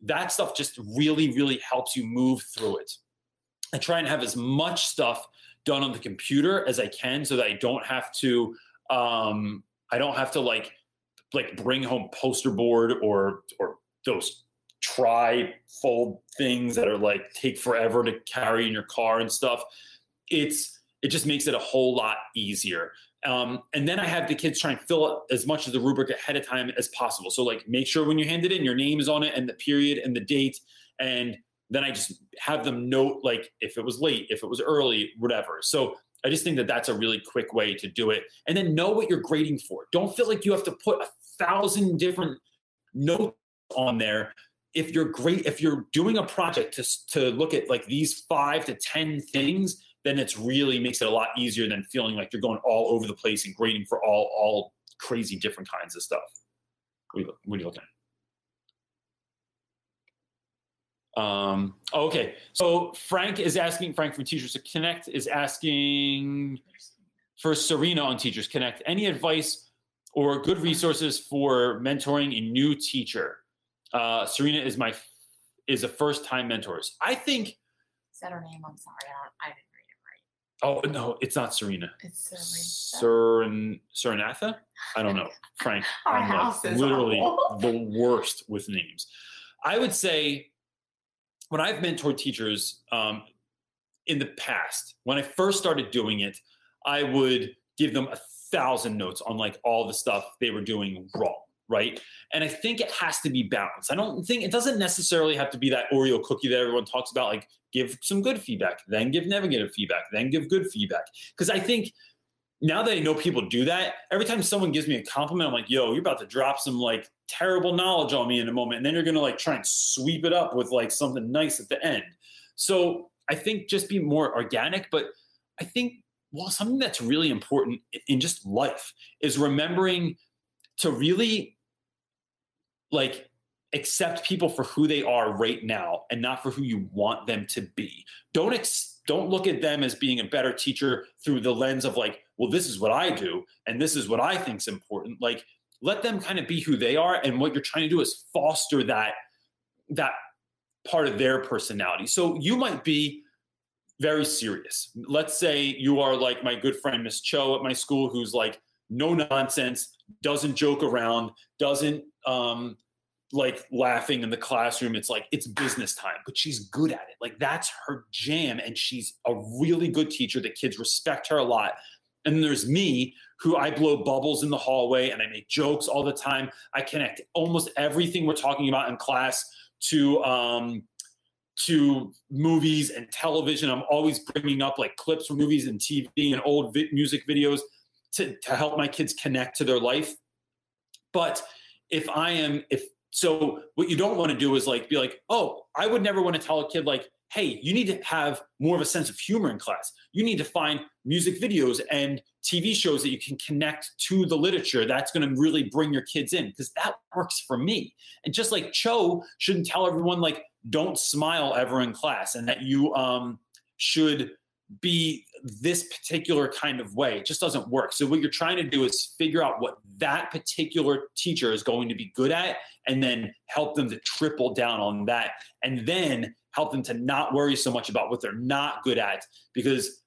Speaker 2: That stuff just really really helps you move through it. I try and have as much stuff done on the computer as I can so that I don't have to um I don't have to like like bring home poster board or or those tri fold things that are like take forever to carry in your car and stuff. It's it just makes it a whole lot easier. Um, and then I have the kids try and fill out as much of the rubric ahead of time as possible. So like make sure when you hand it in, your name is on it and the period and the date and then I just have them note like if it was late, if it was early, whatever. So I just think that that's a really quick way to do it. And then know what you're grading for. Don't feel like you have to put a thousand different notes on there. If you're great, if you're doing a project to, to look at like these five to 10 things, then it's really makes it a lot easier than feeling like you're going all over the place and grading for all, all crazy different kinds of stuff. What are you, looking at? Um, okay, so Frank is asking, Frank from Teachers to Connect is asking for Serena on Teachers Connect, any advice or good resources for mentoring a new teacher? Uh, Serena is my is a first time mentors. I think.
Speaker 3: That her name? I'm sorry, I, I didn't.
Speaker 2: Oh no, it's not Serena.
Speaker 3: It's
Speaker 2: Serena. Serenatha? I don't know. Frank,
Speaker 3: Our
Speaker 2: I'm
Speaker 3: house
Speaker 2: like
Speaker 3: is
Speaker 2: literally
Speaker 3: awful.
Speaker 2: the worst with names. I would say when I've mentored teachers um, in the past, when I first started doing it, I would give them a thousand notes on like all the stuff they were doing wrong. Right. And I think it has to be balanced. I don't think it doesn't necessarily have to be that Oreo cookie that everyone talks about. Like, give some good feedback, then give negative feedback, then give good feedback. Because I think now that I know people do that, every time someone gives me a compliment, I'm like, yo, you're about to drop some like terrible knowledge on me in a moment. And then you're going to like try and sweep it up with like something nice at the end. So I think just be more organic. But I think, well, something that's really important in just life is remembering to really like accept people for who they are right now and not for who you want them to be. Don't ex- don't look at them as being a better teacher through the lens of like, well, this is what I do and this is what I think's important. Like let them kind of be who they are and what you're trying to do is foster that that part of their personality so you might be very serious let's say you are like my good friend miss cho at my school who's like no nonsense doesn't joke around doesn't um like laughing in the classroom it's like it's business time but she's good at it like that's her jam and she's a really good teacher the kids respect her a lot and there's me who I blow bubbles in the hallway and I make jokes all the time. I connect almost everything we're talking about in class to um, to movies and television. I'm always bringing up like clips from movies and TV and old vi- music videos to, to help my kids connect to their life. But if I am, if so, what you don't want to do is like be like, oh, I would never want to tell a kid like, hey, you need to have more of a sense of humor in class. You need to find music videos and TV shows that you can connect to the literature. That's going to really bring your kids in because that works for me. And just like Cho shouldn't tell everyone like don't smile ever in class and that you um, should be this particular kind of way. It just doesn't work. So what you're trying to do is figure out what that particular teacher is going to be good at and then help them to triple down on that and then help them to not worry so much about what they're not good at because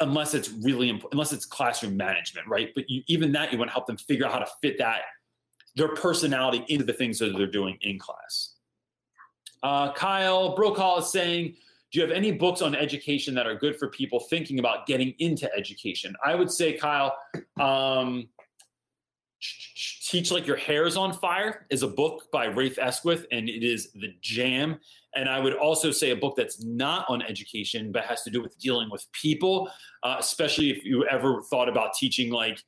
Speaker 2: unless it's really important, unless it's classroom management, right? But you, even that, you want to help them figure out how to fit that their personality into the things that they're doing in class. Uh, Kyle Brokaw is saying, do you have any books on education that are good for people thinking about getting into education? I would say, Kyle, um, Teach Like Your Hair's on Fire is a book by Rafe Esquith, and it is the jam. And I would also say a book that's not on education, but has to do with dealing with people, uh, especially if you ever thought about teaching, like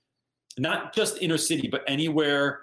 Speaker 2: not just inner city, but anywhere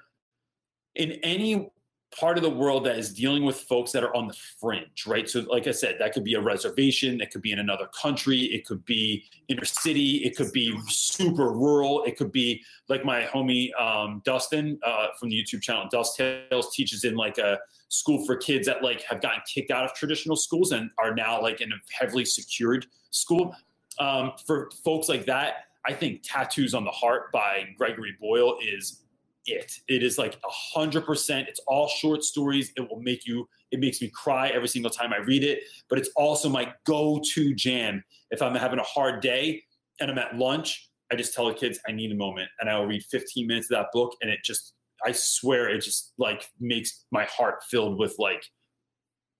Speaker 2: in any part of the world that is dealing with folks that are on the fringe, right? So, like I said, that could be a reservation, that could be in another country, it could be inner city, it could be super rural, it could be like my homie um, Dustin uh, from the YouTube channel Dust Tales teaches in like a school for kids that like have gotten kicked out of traditional schools and are now like in a heavily secured school. Um, for folks like that, I think Tattoos on the Heart by Gregory Boyle is it. It is like a hundred percent. It's all short stories. It will make you. It makes me cry every single time I read it. But it's also my go-to jam if I'm having a hard day and I'm at lunch. I just tell the kids I need a moment, and I will read 15 minutes of that book, and it just. I swear, it just like makes my heart filled with like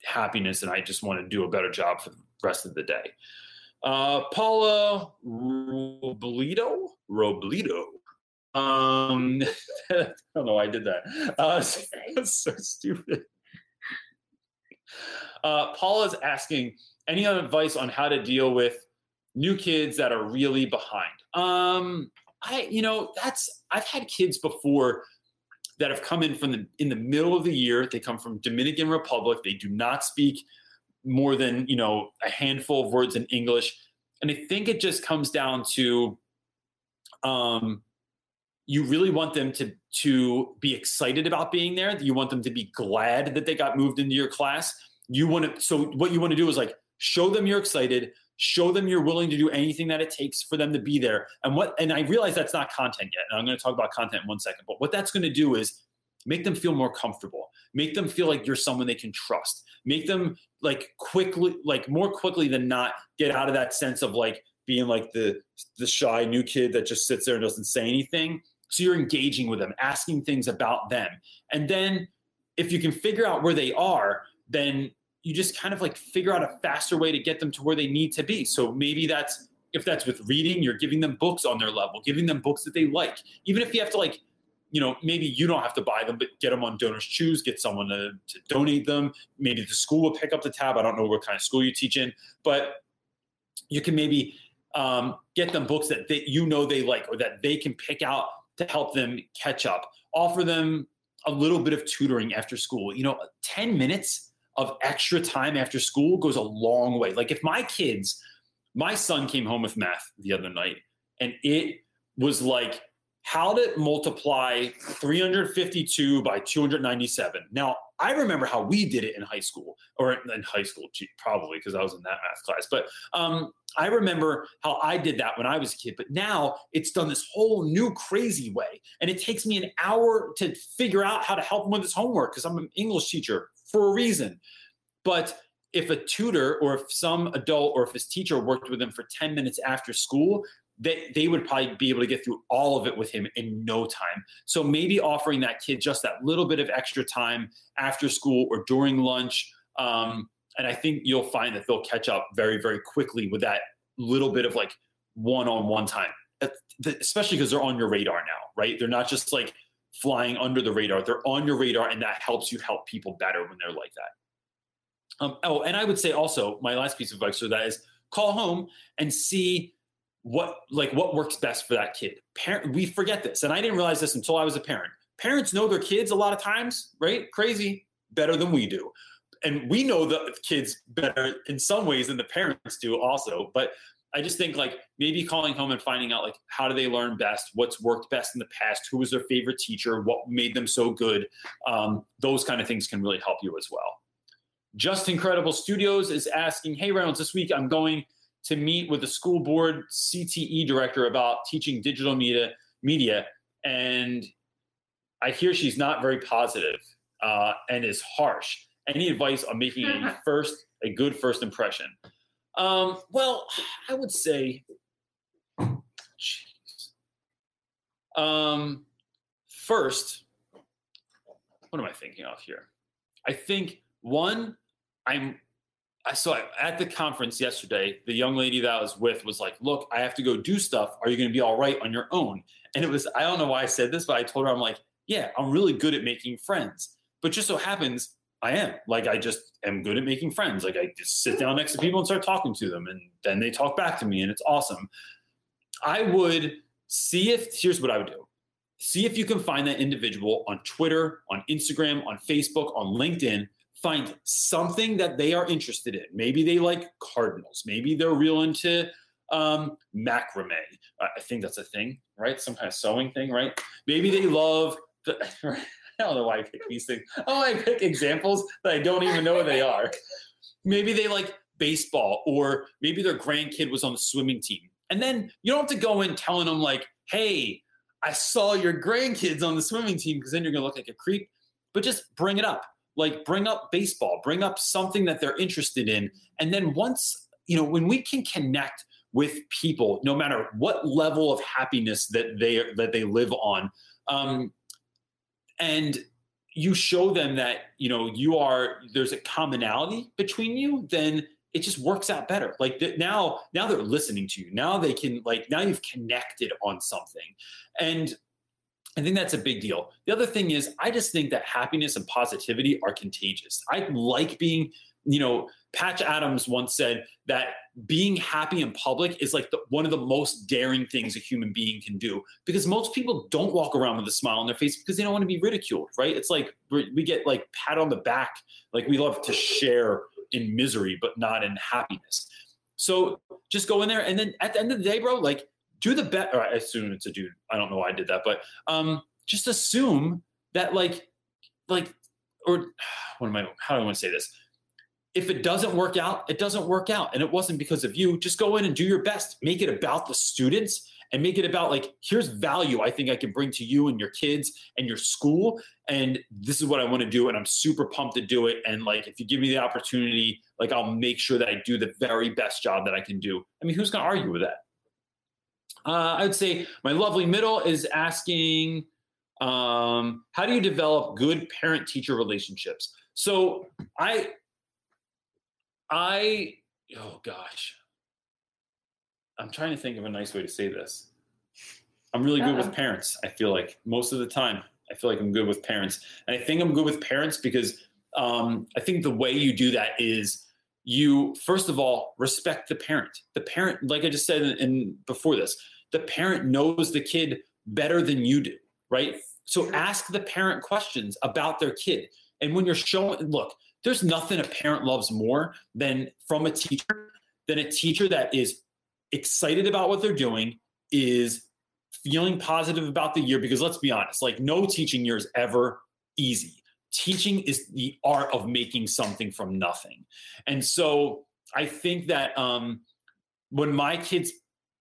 Speaker 2: happiness, and I just want to do a better job for the rest of the day. Uh, Paula Robledo, Robledo um, I don't know why I did that. Uh, so stupid. Uh, Paul is asking any advice on how to deal with new kids that are really behind. Um, I, you know, that's I've had kids before that have come in from the in the middle of the year. They come from Dominican Republic. They do not speak more than you know a handful of words in English, and I think it just comes down to um, you really want them to to be excited about being there. You want them to be glad that they got moved into your class. You want to so what you want to do is like show them you're excited show them you're willing to do anything that it takes for them to be there. And what and i realize that's not content yet and i'm going to talk about content in one second but what that's going to do is make them feel more comfortable make them feel like you're someone they can trust make them like quickly like more quickly than not get out of that sense of like being like the the shy new kid that just sits there and doesn't say anything so you're engaging with them, asking things about them. And then if you can figure out where they are, then you just kind of like figure out a faster way to get them to where they need to be. So maybe that's if that's with reading, you're giving them books on their level, giving them books that they like. Even if you have to like, you know, maybe you don't have to buy them, but get them on Donors Choose, get someone to, to donate them. Maybe the school will pick up the tab. I don't know what kind of school you teach in, but you can maybe um, get them books that they, you know they like or that they can pick out to help them catch up. Offer them a little bit of tutoring after school. You know, 10 minutes of extra time after school goes a long way. Like if my kids, my son came home with math the other night and it was like how to multiply 352 by 297. Now, I remember how we did it in high school, or in high school, probably because I was in that math class. But um, I remember how I did that when I was a kid. But now it's done this whole new crazy way, and it takes me an hour to figure out how to help him with his homework because I'm an English teacher for a reason. But if a tutor or if some adult or if his teacher worked with him for 10 minutes after school, they, they would probably be able to get through all of it with him in no time. So maybe offering that kid just that little bit of extra time after school or during lunch. Um, and I think you'll find that they'll catch up very, very quickly with that little bit of like one on one time, especially because they're on your radar now, right? They're not just like flying under the radar, they're on your radar, and that helps you help people better when they're like that. Um, oh, and I would say also, my last piece of advice for that is call home and see what like what works best for that kid. Parent, we forget this, and I didn't realize this until I was a parent. Parents know their kids a lot of times, right? Crazy, better than we do, and we know the kids better in some ways than the parents do, also. But I just think like maybe calling home and finding out like how do they learn best, what's worked best in the past, who was their favorite teacher, what made them so good. Um, those kind of things can really help you as well. Just Incredible Studios is asking, hey Reynolds, this week I'm going to meet with the school board CTE director about teaching digital media, media and I hear she's not very positive, uh, and is harsh. Any advice on making a first, a good first impression? Um, well, I would say, geez. Um, first, what am I thinking of here? I think one, I'm I saw at the conference yesterday, the young lady that I was with was like, Look, I have to go do stuff. Are you going to be all right on your own? And it was, I don't know why I said this, but I told her, I'm like, Yeah, I'm really good at making friends. But just so happens, I am. Like, I just am good at making friends. Like, I just sit down next to people and start talking to them, and then they talk back to me, and it's awesome. I would see if, here's what I would do see if you can find that individual on Twitter, on Instagram, on Facebook, on LinkedIn find something that they are interested in. Maybe they like cardinals. Maybe they're real into um, macrame. I think that's a thing, right? Some kind of sewing thing, right? Maybe they love. The, I don't know why I pick these things. Oh, I pick examples that I don't even know what they are. Maybe they like baseball, or maybe their grandkid was on the swimming team. And then you don't have to go in telling them like, "Hey, I saw your grandkids on the swimming team," because then you're gonna look like a creep. But just bring it up like bring up baseball bring up something that they're interested in. And then once you know when we can connect with people no matter what level of happiness that they that they live on um, and you show them that you know you are there's a commonality between you then it just works out better. Like th- now now they're listening to you. Now they can like now you've connected on something. And I think that's a big deal. The other thing is, I just think that happiness and positivity are contagious. I like being, you know, Patch Adams once said that being happy in public is like the, one of the most daring things a human being can do because most people don't walk around with a smile on their face because they don't want to be ridiculed, right? It's like we get like pat on the back, like we love to share in misery, but not in happiness. So just go in there, and then at the end of the day, bro, like do the bet. I assume it's a dude. I don't know why I did that, but um, just assume that like, like, or what am I? How do I want to say this? If it doesn't work out, it doesn't work out, and it wasn't because of you. Just go in and do your best. Make it about the students and make it about like here's value I think I can bring to you and your kids and your school and this is what I want to do and I'm super pumped to do it and like if you give me the opportunity like I'll make sure that I do the very best job that I can do. I mean, who's going to argue with that? Uh, I would say my lovely middle is asking, um, how do you develop good parent teacher relationships? So I, I, oh gosh, I'm trying to think of a nice way to say this. I'm really good with parents. I feel like most of the time, I feel like I'm good with parents, and I think I'm good with parents because um, I think the way you do that is you first of all respect the parent. The parent, like I just said in, before this, the parent knows the kid better than you do, right? So ask the parent questions about their kid. And when you're showing, look, there's nothing a parent loves more than from a teacher than a teacher that is excited about what they're doing, is feeling positive about the year because let's be honest, like no teaching year is ever easy. Teaching is the art of making something from nothing. And so I think that um, when my kids'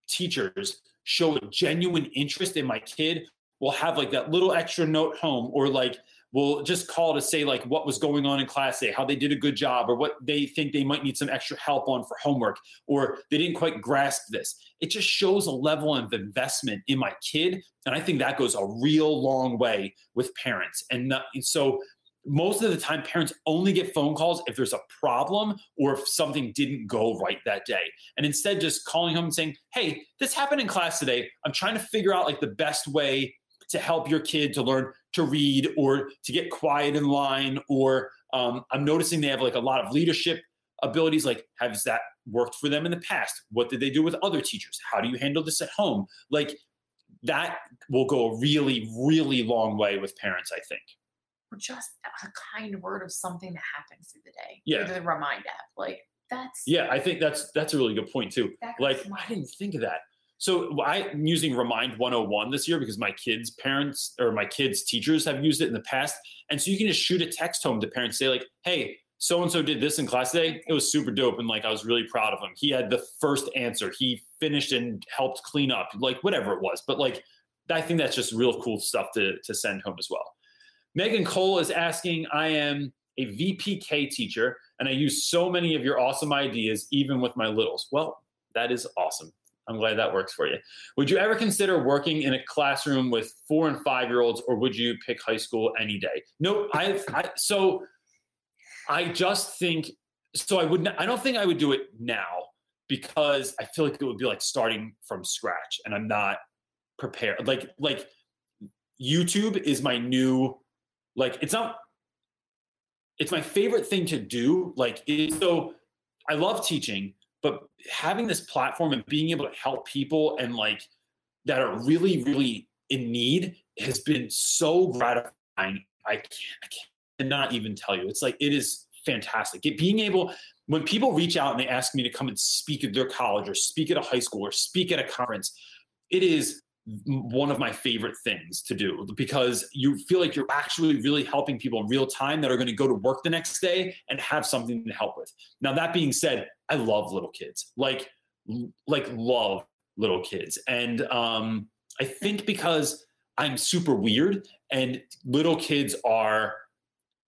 Speaker 2: teachers show a genuine interest in my kid, we'll have like that little extra note home or like will just call to say like what was going on in class day, how they did a good job, or what they think they might need some extra help on for homework, or they didn't quite grasp this. It just shows a level of investment in my kid, and I think that goes a real long way with parents. And, not, and so most of the time parents only get phone calls if there's a problem or if something didn't go right that day. And instead just calling home and saying hey this happened in class today. I'm trying to figure out like the best way to help your kid to learn to read or to get quiet in line or um, i'm noticing they have like a lot of leadership abilities. Like has that worked for them in the past? What did they do with other teachers? How do you handle this at home? Like that will go a really really long way with parents i think
Speaker 3: Or just a kind word of something that happens through the day.
Speaker 2: Yeah.
Speaker 3: Through the Remind app. Like that's
Speaker 2: yeah i think that's that's a really good point too. Like i didn't think of that. So i'm using remind 101 this year because my kids parents or my kids teachers have used it in the past. And so you can just shoot a text home to parents say like hey so and so did this in class today. It was super dope and like i was really proud of him. He had the first answer. He finished and helped clean up like whatever it was. But like i think that's just real cool stuff to to send home as well megan cole is asking i am a vpk teacher and i use so many of your awesome ideas even with my littles well that is awesome I'm glad that works for you. Would you ever consider working in a classroom with four and five year olds, or would you pick high school any day? No, I've I, so I just think so. I wouldn't. I don't think I would do it now because I feel like it would be like starting from scratch, and I'm not prepared. Like like YouTube is my new like it's not. It's my favorite thing to do. Like it, so, I love teaching but having this platform and being able to help people and like that are really really in need has been so gratifying i can't i cannot even tell you it's like it is fantastic it, being able when people reach out and they ask me to come and speak at their college or speak at a high school or speak at a conference it is one of my favorite things to do because you feel like you're actually really helping people in real time that are going to go to work the next day and have something to help with. Now that being said, I love little kids. Like like love little kids. And um I think because I'm super weird and little kids are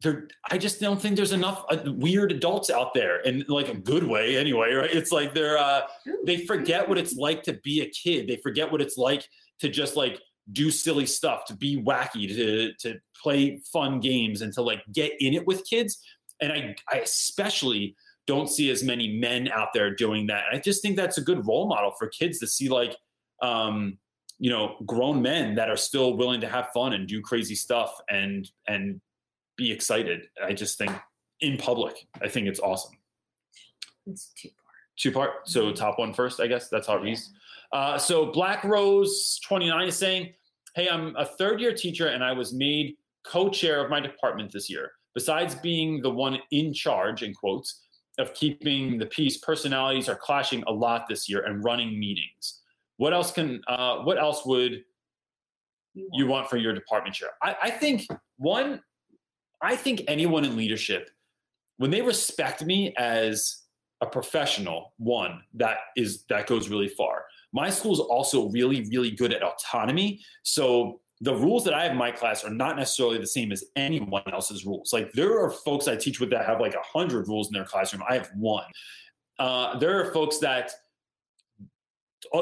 Speaker 2: there i just don't think there's enough uh, weird adults out there in like a good way anyway right it's like they're uh they forget what it's like to be a kid they forget what it's like to just like do silly stuff, to be wacky, to to play fun games, and to like get in it with kids. And I I especially don't see as many men out there doing that. And I just think that's a good role model for kids to see like um you know grown men that are still willing to have fun and do crazy stuff and and be excited. I just think in public, I think it's awesome.
Speaker 3: it's two part.
Speaker 2: Two part. So top one first, I guess that's how it reads. Uh, so Black Rose 29 is saying, Hey, I'm a third year teacher and I was made co chair of my department this year. Besides being the one in charge, in quotes, of keeping the peace, personalities are clashing a lot this year and running meetings. What else can, uh, what else would you want for your department chair? I, I think one, I think anyone in leadership, when they respect me as a professional, one that is that goes really far. My school is also really, really good at autonomy. So the rules that I have in my class are not necessarily the same as anyone else's rules. Like there are folks I teach with that have like a hundred rules in their classroom. I have one. Uh, there are folks that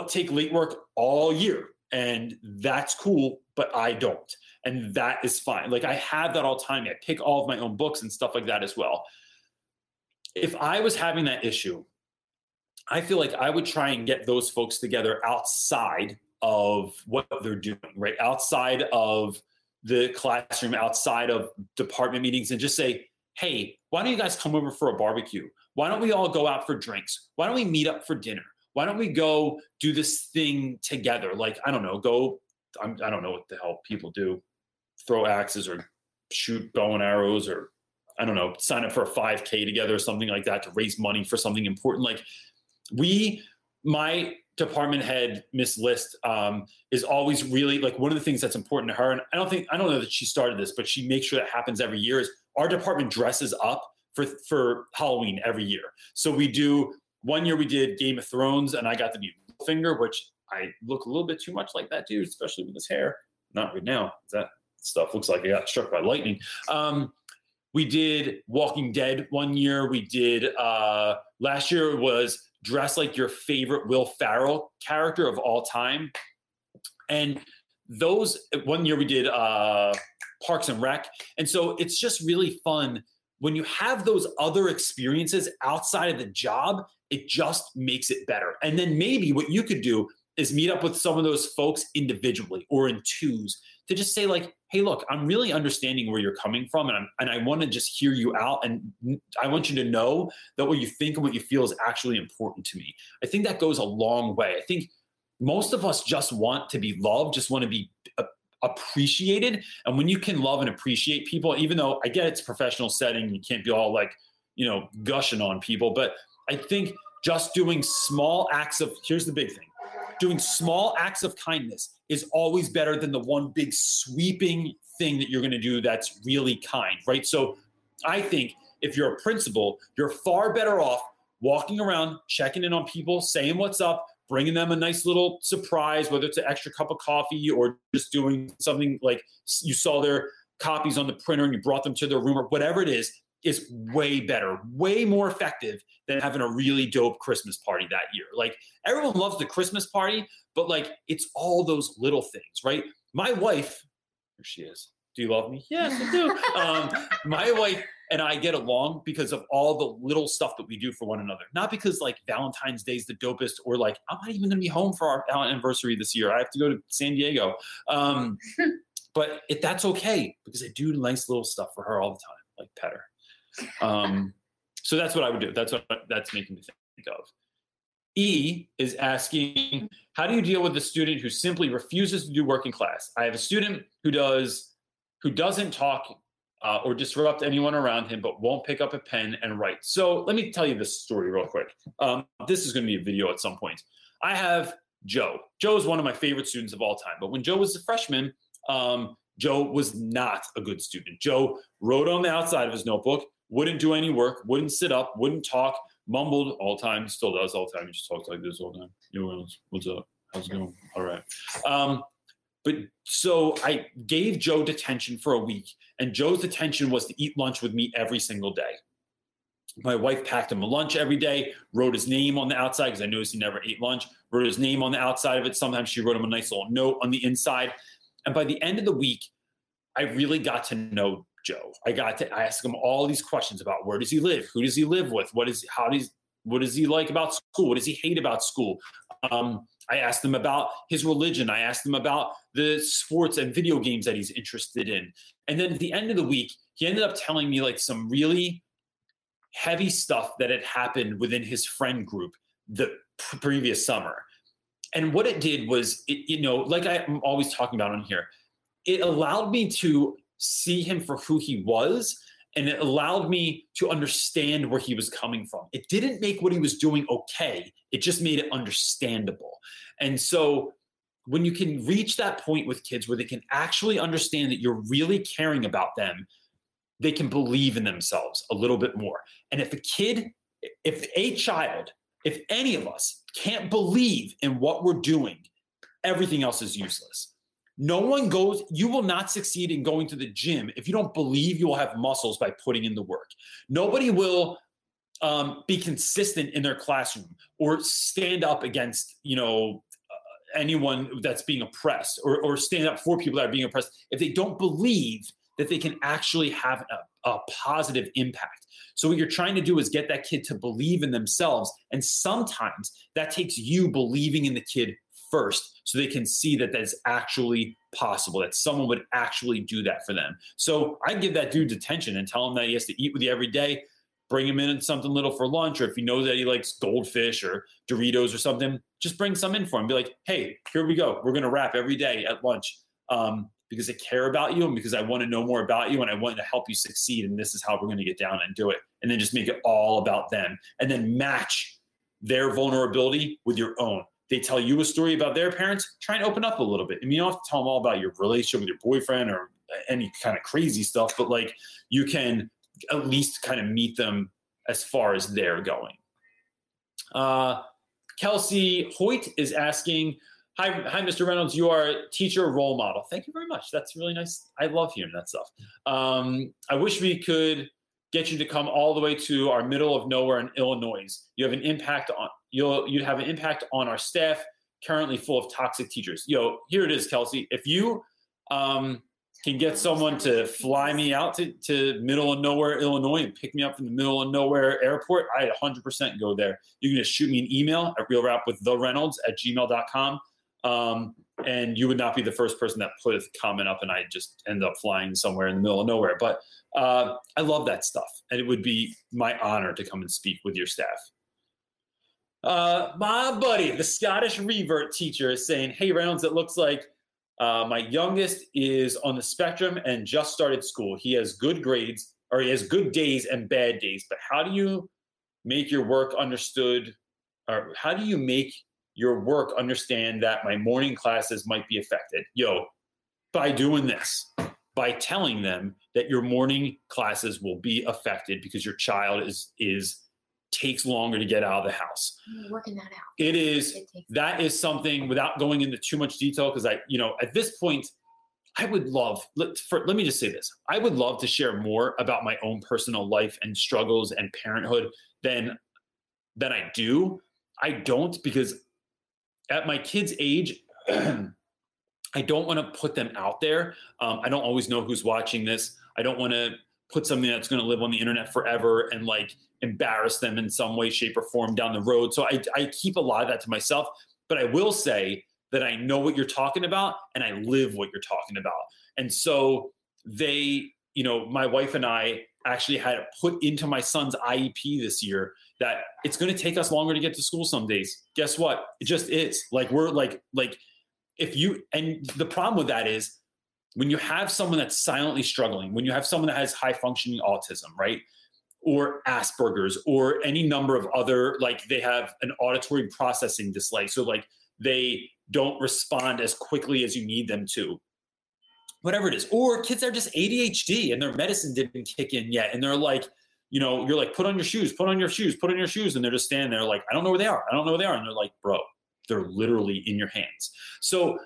Speaker 2: take late work all year, and that's cool, but I don't, and that is fine. Like I have that autonomy. I pick all of my own books and stuff like that as well. If I was having that issue, I feel like I would try and get those folks together outside of what they're doing, right? Outside of the classroom, outside of department meetings, and just say, hey, why don't you guys come over for a barbecue? Why don't we all go out for drinks? Why don't we meet up for dinner? Why don't we go do this thing together? Like, I don't know, go, I'm, I don't know what the hell people do, throw axes or shoot bow and arrows or I don't know, sign up for a 5K together or something like that to raise money for something important. Like, we my department head miss list um, is always really like one of the things that's important to her and i don't think i don't know that she started this but she makes sure that happens every year is our department dresses up for for halloween every year. So we do one year we did game of thrones and i got to be finger which i look a little bit too much like that dude especially with his hair. Not right now that stuff looks like i got struck by lightning. Um, we did walking dead one year we did uh, last year was dress like your favorite Will Ferrell character of all time. And those one year we did uh, Parks and Rec. And so it's just really fun when you have those other experiences outside of the job, it just makes it better. And then maybe what you could do is meet up with some of those folks individually or in twos to just say like hey look i'm really understanding where you're coming from and, I'm, and i want to just hear you out and i want you to know that what you think and what you feel is actually important to me. I think that goes a long way. I think most of us just want to be loved just want to be appreciated and when you can love and appreciate people even though i get it's a professional setting you can't be all like you know gushing on people but i think just doing small acts of here's the big thing doing small acts of kindness is always better than the one big sweeping thing that you're going to do that's really kind, right? So I think if you're a principal, you're far better off walking around, checking in on people, saying what's up, bringing them a nice little surprise, whether it's an extra cup of coffee or just doing something like you saw their copies on the printer and you brought them to their room or whatever it is is way better, way more effective than having a really dope Christmas party that year. Like everyone loves the Christmas party, but like it's all those little things, right? My wife, here she is. Do you love me? Yes, I do. um, my wife and I get along because of all the little stuff that we do for one another. Not because like Valentine's Day is the dopest, or like I'm not even going to be home for our anniversary this year. I have to go to San Diego. Um, but it, that's okay because I do nice little stuff for her all the time, like pet her. Um, so that's what I would do. That's what that's making me think of. E is asking, how do you deal with a student who simply refuses to do work in class? I have a student who does who doesn't talk uh, or disrupt anyone around him, but won't pick up a pen and write. So let me tell you this story real quick. Um, this is going to be a video at some point. I have Joe. Joe is one of my favorite students of all time. But when Joe was a freshman, um, Joe was not a good student. Joe wrote on the outside of his notebook, wouldn't do any work, wouldn't sit up, wouldn't talk, mumbled all time, still does all time. He just talks like this all time. Yo, what's up? How's it going? All right. Um, but so I gave Joe detention for a week, and Joe's detention was to eat lunch with me every single day. My wife packed him a lunch every day, wrote his name on the outside because I noticed he never ate lunch, wrote his name on the outside of it. Sometimes she wrote him a nice little note on the inside. And by the end of the week, I really got to know Joe. I got to ask him all these questions about where does he live, who does he live with, what is how does what does he like about school, what does he hate about school. Um, I asked him about his religion. I asked him about the sports and video games that he's interested in. And then at the end of the week, he ended up telling me like some really heavy stuff that had happened within his friend group the previous summer. And what it did was, it, you know, like I'm always talking about on here, it allowed me to see him for who he was and it allowed me to understand where he was coming from. It didn't make what he was doing okay, it just made it understandable. And so when you can reach that point with kids where they can actually understand that you're really caring about them, they can believe in themselves a little bit more. And if a kid, if a child, if any of us can't believe in what we're doing, everything else is useless. No one goes, you will not succeed in going to the gym if you don't believe you will have muscles by putting in the work. Nobody will um, be consistent in their classroom or stand up against, you know, uh, anyone that's being oppressed or, or stand up for people that are being oppressed if they don't believe that they can actually have a, a positive impact. So, what you're trying to do is get that kid to believe in themselves. And sometimes that takes you believing in the kid first so they can see that that's actually possible, that someone would actually do that for them. So I give that dude detention and tell him that he has to eat with you every day, bring him in something little for lunch, or if you know that he likes goldfish or Doritos or something, just bring some in for him. Be like, hey, here we go. We're going to wrap every day at lunch. Um, because I care about you and because I want to know more about you and I want to help you succeed. And this is how we're going to get down and do it. And then just make it all about them and then match their vulnerability with your own. They tell you a story about their parents, try and open up a little bit. I mean, you don't have to tell them all about your relationship with your boyfriend or any kind of crazy stuff, but like you can at least kind of meet them as far as they're going. Uh, Kelsey Hoyt is asking, Hi, hi, Mr. Reynolds. You are a teacher role model. Thank you very much. That's really nice. I love hearing that stuff. Um, I wish we could get you to come all the way to our middle of nowhere in Illinois. You have an impact on you'll you'd have an impact on our staff currently full of toxic teachers. Yo, here it is, Kelsey. If you um, can get someone to fly me out to, to middle of nowhere, Illinois, and pick me up from the middle of nowhere airport, I'd 100% go there. You can just shoot me an email at realrap with the Reynolds at gmail.com. Um, and you would not be the first person that put a comment up and I just end up flying somewhere in the middle of nowhere. But uh, I love that stuff. And it would be my honor to come and speak with your staff. Uh, my buddy, the Scottish revert teacher, is saying, Hey, Reynolds, it looks like uh, my youngest is on the spectrum and just started school. He has good grades or he has good days and bad days. But how do you make your work understood? Or how do you make your work understand that my morning classes might be affected? Yo, by doing this, by telling them that your morning classes will be affected because your child is is takes longer to get out of the house.
Speaker 3: You're working that out.
Speaker 2: It is
Speaker 3: it
Speaker 2: that is something without going into too much detail because I, you know, at this point, I would love. Let, for, let me just say this: I would love to share more about my own personal life and struggles and parenthood than than I do. I don't because at my kids' age. I don't want to put them out there. Um, I don't always know who's watching this. I don't want to put something that's going to live on the internet forever and like embarrass them in some way, shape, or form down the road. So I, I keep a lot of that to myself. But I will say that I know what you're talking about and I live what you're talking about. And so they, you know, my wife and I actually had it put into my son's IEP this year that it's going to take us longer to get to school some days. Guess what? It just is. Like we're like like if you and the problem with that is when you have someone that's silently struggling, when you have someone that has high functioning autism, right? Or Asperger's or any number of other, like they have an auditory processing dislike. So, like they don't respond as quickly as you need them to, whatever it is. Or kids are just ADHD and their medicine didn't kick in yet. And they're like, you know, you're like, put on your shoes, put on your shoes, put on your shoes. And they're just standing there like, I don't know where they are. I don't know where they are. And they're like, bro, they're literally in your hands. So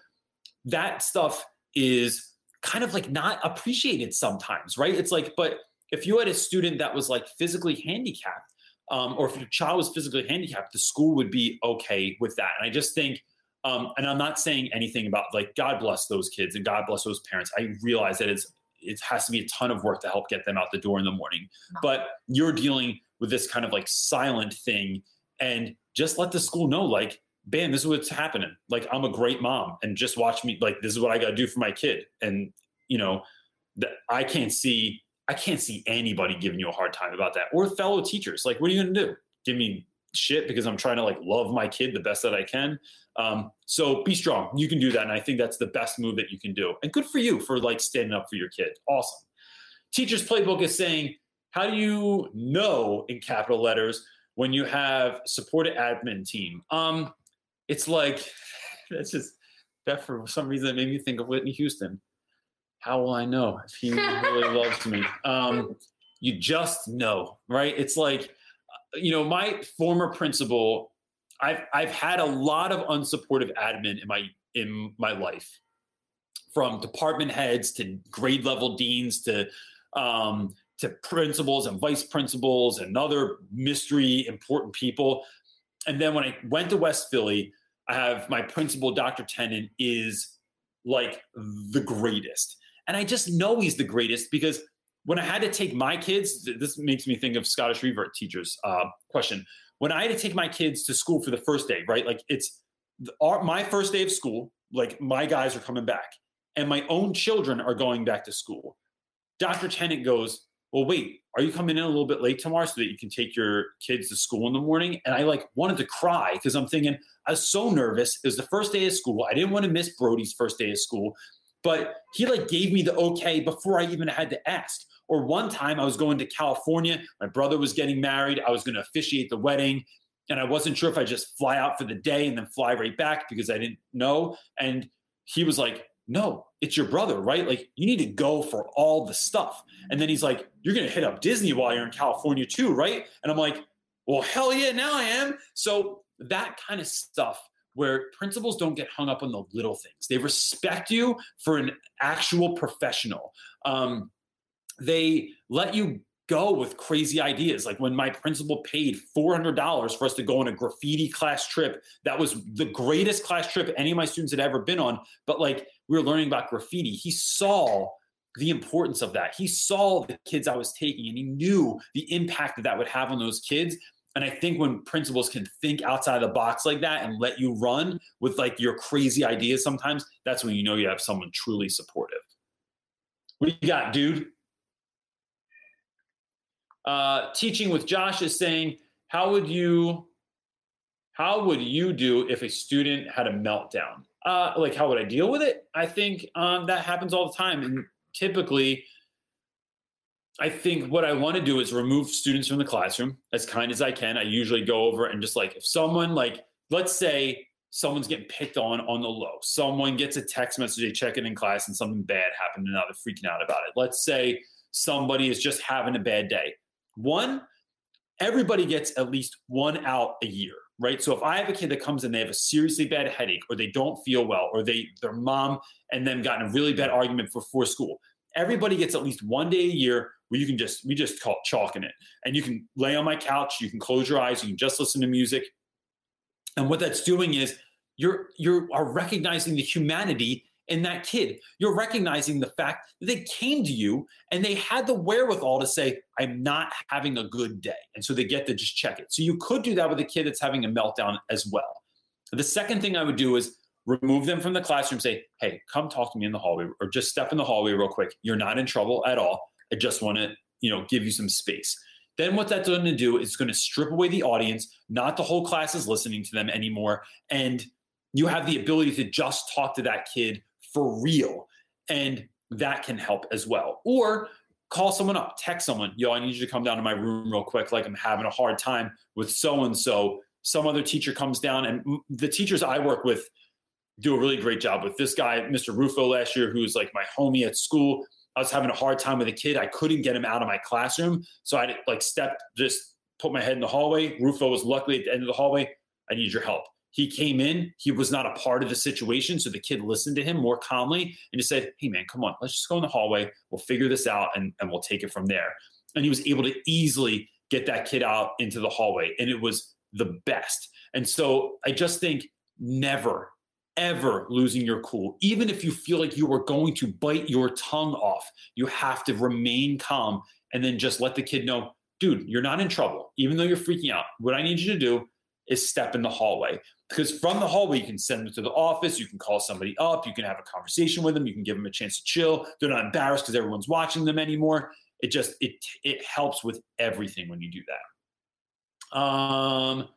Speaker 2: that stuff is kind of like not appreciated sometimes, right? It's like, but if you had a student that was like physically handicapped, um, or if your child was physically handicapped, the school would be okay with that. And I just think, um, and I'm not saying anything about like God bless those kids and God bless those parents. I realize that it's it has to be a ton of work to help get them out the door in the morning. But you're dealing with this kind of like silent thing, and just let the school know, like, bam, this is what's happening. Like, I'm a great mom, and just watch me. Like, this is what I got to do for my kid. And you know, that I can't see, I can't see anybody giving you a hard time about that, or fellow teachers. Like, what are you going to do? Give me shit because I'm trying to like love my kid the best that I can. Um, so be strong. You can do that, and I think that's the best move that you can do. And good for you for like standing up for your kid. Awesome. Teacher's playbook is saying, how do you know in capital letters when you have supported admin team? Um, it's like that's just that for some reason it made me think of Whitney Houston. How will I know if he really loves me? Um, you just know, right? It's like, you know, my former principal, I've I've had a lot of unsupportive admin in my in my life, from department heads to grade level deans to um, to principals and vice principals and other mystery important people. And then when I went to West Philly, I have my principal, Dr. Tennant, is like the greatest. And I just know he's the greatest because when I had to take my kids, this makes me think of Scottish revert teachers uh, question. When I had to take my kids to school for the first day, right? Like it's our, my first day of school, like my guys are coming back and my own children are going back to school. Dr. Tennant goes, well, wait, are you coming in a little bit late tomorrow so that you can take your kids to school in the morning? And I like wanted to cry because I'm thinking I was so nervous. It was the first day of school. I didn't want to miss Brody's first day of school, but he like gave me the okay before I even had to ask. Or one time I was going to California. My brother was getting married. I was going to officiate the wedding. and I wasn't sure if I just fly out for the day and then fly right back because I didn't know. And he was like, no, it's your brother, right? Like you need to go for all the stuff. And then he's like, you're going to hit up Disney while you're in California too, right? And I'm like, well, hell yeah, now I am. So that kind of stuff where principals don't get hung up on the little things. They respect you for an actual professional. Um, they let you go with crazy ideas. Like when my principal paid $400 for us to go on a graffiti class trip, that was the greatest class trip any of my students had ever been on. But like we were learning about graffiti, he saw the importance of that. He saw the kids I was taking and he knew the impact that that would have on those kids. And I think when principals can think outside the box like that and let you run with like your crazy ideas sometimes, that's when you know you have someone truly supportive. What do you got, dude? Uh, teaching with Josh is saying, how would you how would you do if a student had a meltdown? Uh, like how would I deal with it? I think um, that happens all the time, and typically, I think what I want to do is remove students from the classroom as kind as I can. I usually go over and just like if someone like let's say someone's getting picked on on the low, someone gets a text message, they check it in class, and something bad happened, and now they're freaking out about it. Let's say somebody is just having a bad day one, everybody gets at least one out a year, right? So if I have a kid that comes in, they have a seriously bad headache, or they don't feel well, or they their mom and them got in a really bad argument before school. Everybody gets at least one day a year where you can just we just call it chalking it, and you can lay on my couch, you can close your eyes, you can just listen to music, and what that's doing is you're you are recognizing the humanity in that kid. You're recognizing the fact that they came to you and they had the wherewithal to say, I'm not having a good day. And so they get to just check it. So you could do that with a kid that's having a meltdown as well. The second thing I would do is remove them from the classroom, say, hey, come talk to me in the hallway or just step in the hallway real quick. You're not in trouble at all. I just want to, you know, give you some space. Then what that's going to do is going to strip away the audience. Not the whole class is listening to them anymore. And you have the ability to just talk to that kid for real. And that can help as well. Or call someone up, text someone, yo, I need you to come down to my room real quick. Like I'm having a hard time with so and so. Some other teacher comes down, and the teachers I work with do a really great job with this guy, Mr. Rufo, last year, who's like my homie at school. I was having a hard time with a kid. I couldn't get him out of my classroom. So I like stepped, just put my head in the hallway. Rufo was luckily at the end of the hallway. I need your help. He came in, he was not a part of the situation. So the kid listened to him more calmly and just said, Hey, man, come on, let's just go in the hallway. We'll figure this out and, and we'll take it from there. And he was able to easily get that kid out into the hallway. And it was the best. And so I just think never, ever losing your cool. Even if you feel like you are going to bite your tongue off, you have to remain calm and then just let the kid know, dude, you're not in trouble. Even though you're freaking out, what I need you to do is step in the hallway because from the hallway you can send them to the office you can call somebody up you can have a conversation with them you can give them a chance to chill they're not embarrassed because everyone's watching them anymore it just it it helps with everything when you do that um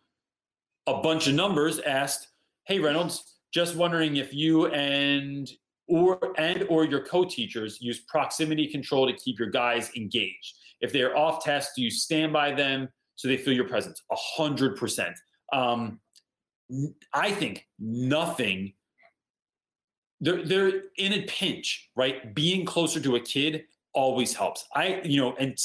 Speaker 2: a bunch of numbers asked hey reynolds just wondering if you and or and or your co-teachers use proximity control to keep your guys engaged if they're off task do you stand by them so they feel your presence a hundred percent um, I think nothing. They're they're in a pinch, right? Being closer to a kid always helps. I you know and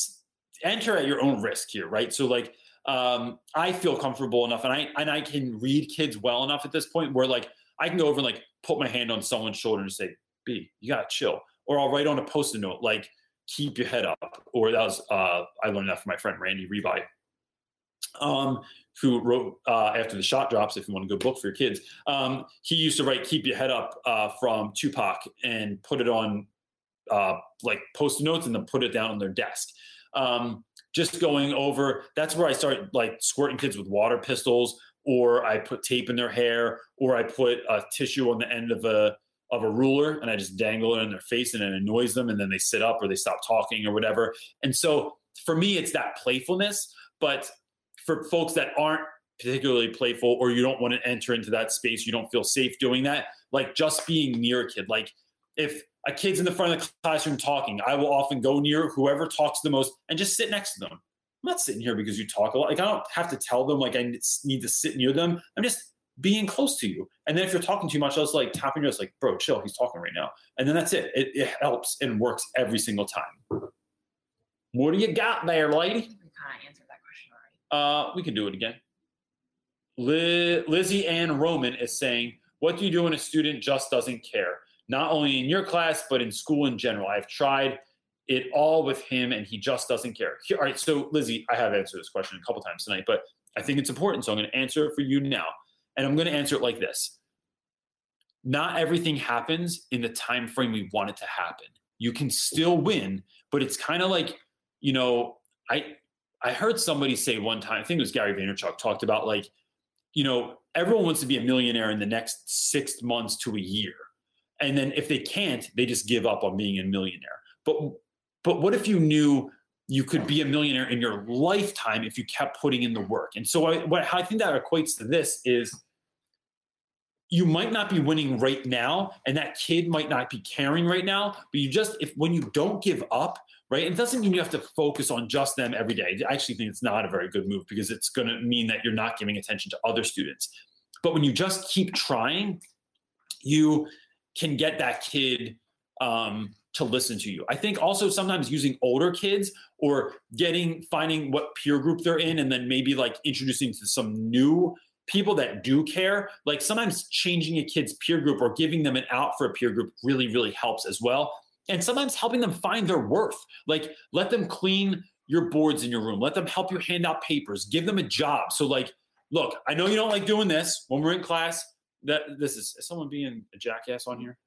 Speaker 2: enter at your own risk here, right? So like um, I feel comfortable enough, and I and I can read kids well enough at this point where like I can go over and like put my hand on someone's shoulder and say, "B, you gotta chill," or I'll write on a post-it note like, "Keep your head up," or that was uh, I learned that from my friend Randy Ribay. Um, who wrote uh, after the shot drops if you want a good book for your kids um, he used to write keep your head up uh, from tupac and put it on uh, like post notes and then put it down on their desk um, just going over that's where i started like squirting kids with water pistols or i put tape in their hair or i put a tissue on the end of a of a ruler and i just dangle it in their face and it annoys them and then they sit up or they stop talking or whatever and so for me it's that playfulness but for folks that aren't particularly playful or you don't want to enter into that space, you don't feel safe doing that, like just being near a kid. Like if a kid's in the front of the classroom talking, I will often go near whoever talks the most and just sit next to them. Not sitting here because you talk a lot. Like I don't have to tell them like I need to sit near them. I'm just being close to you. And then if you're talking too much, I was like tapping you. I was like, bro, chill. He's talking right now. And then that's it. It, it helps and works every single time. What do you got there, lady?
Speaker 3: we kind of answered that question already.
Speaker 2: Uh, we can do it again. Li- Lizzie Ann Roman is saying, What do you do when a student just doesn't care? Not only in your class, but in school in general. I've tried it all with him and he just doesn't care. All right, so Lizzie, I have answered this question a couple times tonight, but I think it's important. So I'm going to answer it for you now. And I'm going to answer it like this. Not everything happens in the time frame we want it to happen. You can still win, but it's kind of like, you know, I I heard somebody say one time, I think it was Gary Vaynerchuk talked about like, you know, everyone wants to be a millionaire in the next six months to a year. And then if they can't, they just give up on being a millionaire. But but what if you knew you could be a millionaire in your lifetime if you kept putting in the work? And so I, what I think that equates to this is you might not be winning right now, and that kid might not be caring right now, but you just if when you don't give up, right? It doesn't mean you have to focus on just them every day. I actually think it's not a very good move because it's going to mean that you're not giving attention to other students. But when you just keep trying, you can get that kid um, to listen to you. I think also sometimes using older kids or getting finding what peer group they're in, and then maybe like introducing to some new people that do care. Like sometimes changing a kid's peer group or giving them an out for a peer group really, really helps as well. And sometimes helping them find their worth. Like let them clean your boards in your room. Let them help you hand out papers. Give them a job. So like, look, I know you don't like doing this when we're in class. That this is, is someone being a jackass on here.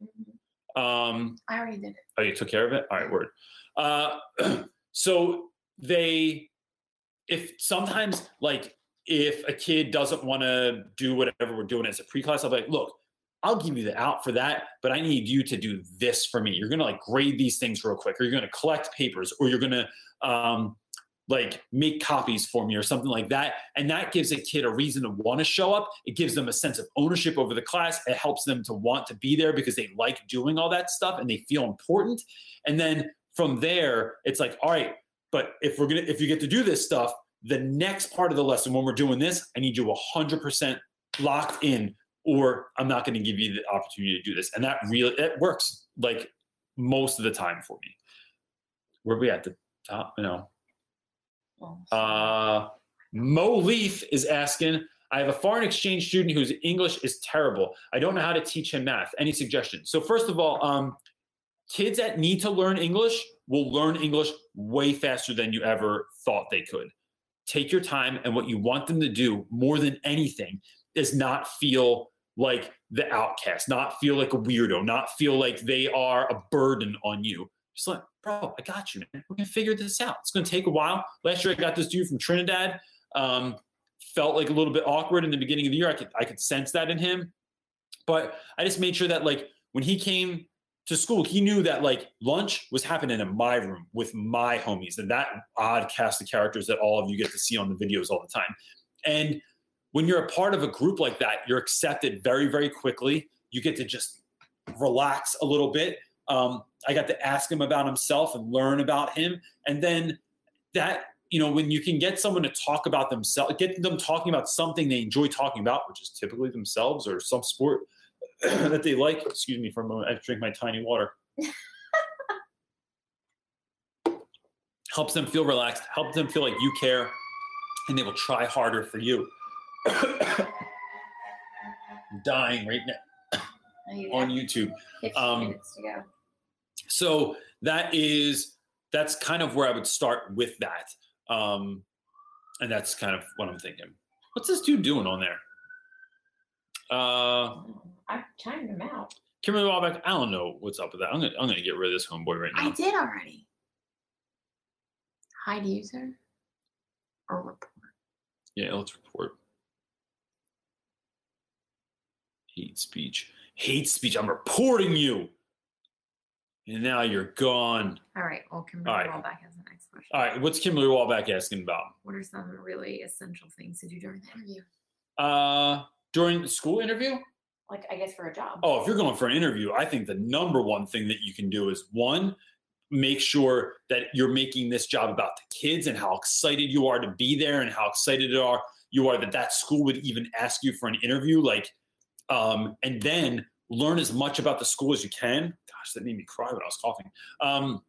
Speaker 2: Um,
Speaker 3: I already did it.
Speaker 2: Oh, you took care of it? All right, word. Uh, so they, if sometimes like if a kid doesn't want to do whatever we're doing as a pre-class, I'll be like, look, I'll give you the out for that, but I need you to do this for me. You're gonna like grade these things real quick, or you're gonna collect papers, or you're gonna um, like make copies for me or something like that. And that gives a kid a reason to want to show up. It gives them a sense of ownership over the class. It helps them to want to be there because they like doing all that stuff and they feel important. And then from there, it's like, all right, but if we're gonna if you get to do this stuff, the next part of the lesson when we're doing this, I need you 100% locked in, or I'm not to give you the opportunity to do this. And that really it works like most of the time for me. Where we at the top? you
Speaker 3: Well,
Speaker 2: Uh, Mo Leaf is asking, I have a foreign exchange student whose English is terrible. I don't know how to teach him math. Any suggestions? So first of all, um, kids that need to learn English will learn English way faster than you ever thought they could. Take your time, and what you want them to do more than anything is not feel like the outcast, not feel like a weirdo, not feel like they are a burden on you. Just like, bro, I got you, man. We're gonna figure this out. It's gonna take a while. Last year, I got this dude from Trinidad. Um, felt like a little bit awkward in the beginning of the year. I could I could sense that in him, but I just made sure that like when he came to school, he knew that like lunch was happening in my room with my homies and that odd cast of characters that all of you get to see on the videos all the time. And when you're a part of a group like that, you're accepted very, very quickly. You get to just relax a little bit. Um, I got to ask him about himself and learn about him. And then that, you know, when you can get someone to talk about themselves, get them talking about something they enjoy talking about, which is typically themselves or some sport that they like. Excuse me for a moment. I drink my tiny water. helps them feel relaxed, helps them feel like you care, and they will try harder for you. Dying right now
Speaker 3: you
Speaker 2: on YouTube. um,
Speaker 3: to go.
Speaker 2: So that is that's kind of where I would start with that. Um, and that's kind of what I'm thinking. What's this dude doing on there? Uh,
Speaker 3: I timed him out.
Speaker 2: Kimberly Wallback, I don't know what's up with that. I'm gonna I'm gonna get rid of this homeboy right now.
Speaker 3: I did already. Hide user or report.
Speaker 2: Yeah, let's report. Hate speech. Hate speech. I'm reporting you. And now you're gone.
Speaker 3: All right. Well, Kimberly
Speaker 2: All right.
Speaker 3: Wallback has the next question.
Speaker 2: All right, what's Kimberly Wallback asking about?
Speaker 3: What are some really essential things to do during the interview?
Speaker 2: Uh during the school interview?
Speaker 3: Like, I guess for a job.
Speaker 2: Oh, if you're going for an interview, I think the number one thing that you can do is one, make sure that you're making this job about the kids and how excited you are to be there and how excited you are you are that that school would even ask you for an interview like um, and then learn as much about the school as you can gosh that made me cry when i was coughing um,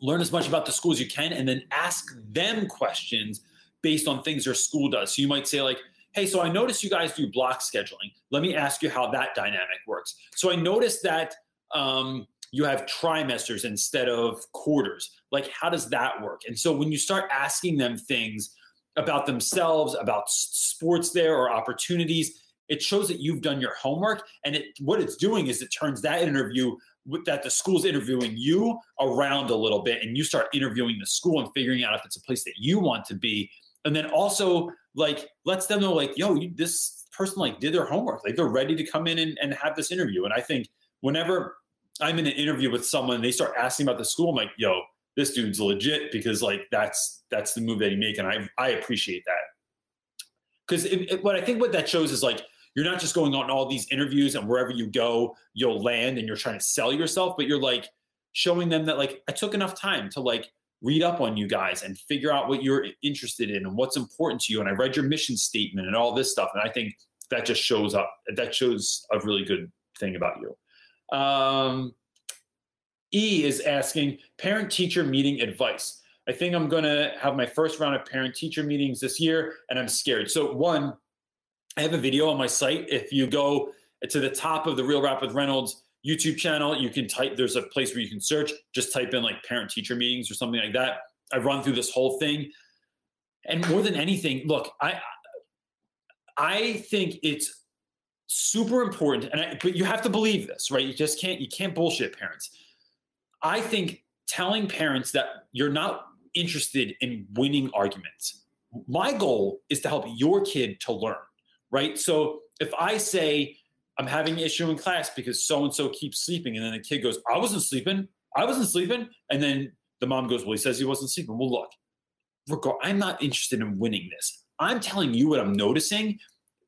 Speaker 2: learn as much about the school as you can and then ask them questions based on things your school does so you might say like hey so i noticed you guys do block scheduling let me ask you how that dynamic works so i noticed that um, you have trimesters instead of quarters. Like, how does that work? And so when you start asking them things about themselves, about sports there or opportunities, it shows that you've done your homework. And it, what it's doing is it turns that interview that the school's interviewing you around a little bit, and you start interviewing the school and figuring out if it's a place that you want to be. And then also like lets them know like, yo, you, this person like did their homework, like they're ready to come in and, and have this interview. And I think whenever I'm in an interview with someone, they start asking about the school. I'm like, yo, this dude's legit because like that's that's the move that he make, and I I appreciate that. Because what I think what that shows is like you're not just going on all these interviews and wherever you go you'll land and you're trying to sell yourself, but you're like showing them that like I took enough time to like read up on you guys and figure out what you're interested in and what's important to you. And I read your mission statement and all this stuff, and I think that just shows up. That shows a really good thing about you. Um, e is asking parent teacher meeting advice. I think I'm going to have my first round of parent teacher meetings this year, and I'm scared. So, one, I have a video on my site. If you go to the top of the Real Rap with Reynolds YouTube channel, you can type, there's a place where you can search, just type in like parent teacher meetings or something like that. I run through this whole thing. And more than anything, look, I, I think it's super important and I, but you have to believe this right you just can't you can't bullshit parents i think telling parents that you're not interested in winning arguments my goal is to help your kid to learn right? So if i say i'm having an issue in class because so and so keeps sleeping and then the kid goes i wasn't sleeping. I wasn't sleeping. And then the mom goes well he says he wasn't sleeping. Well look regard i'm not interested in winning this. I'm telling you what i'm noticing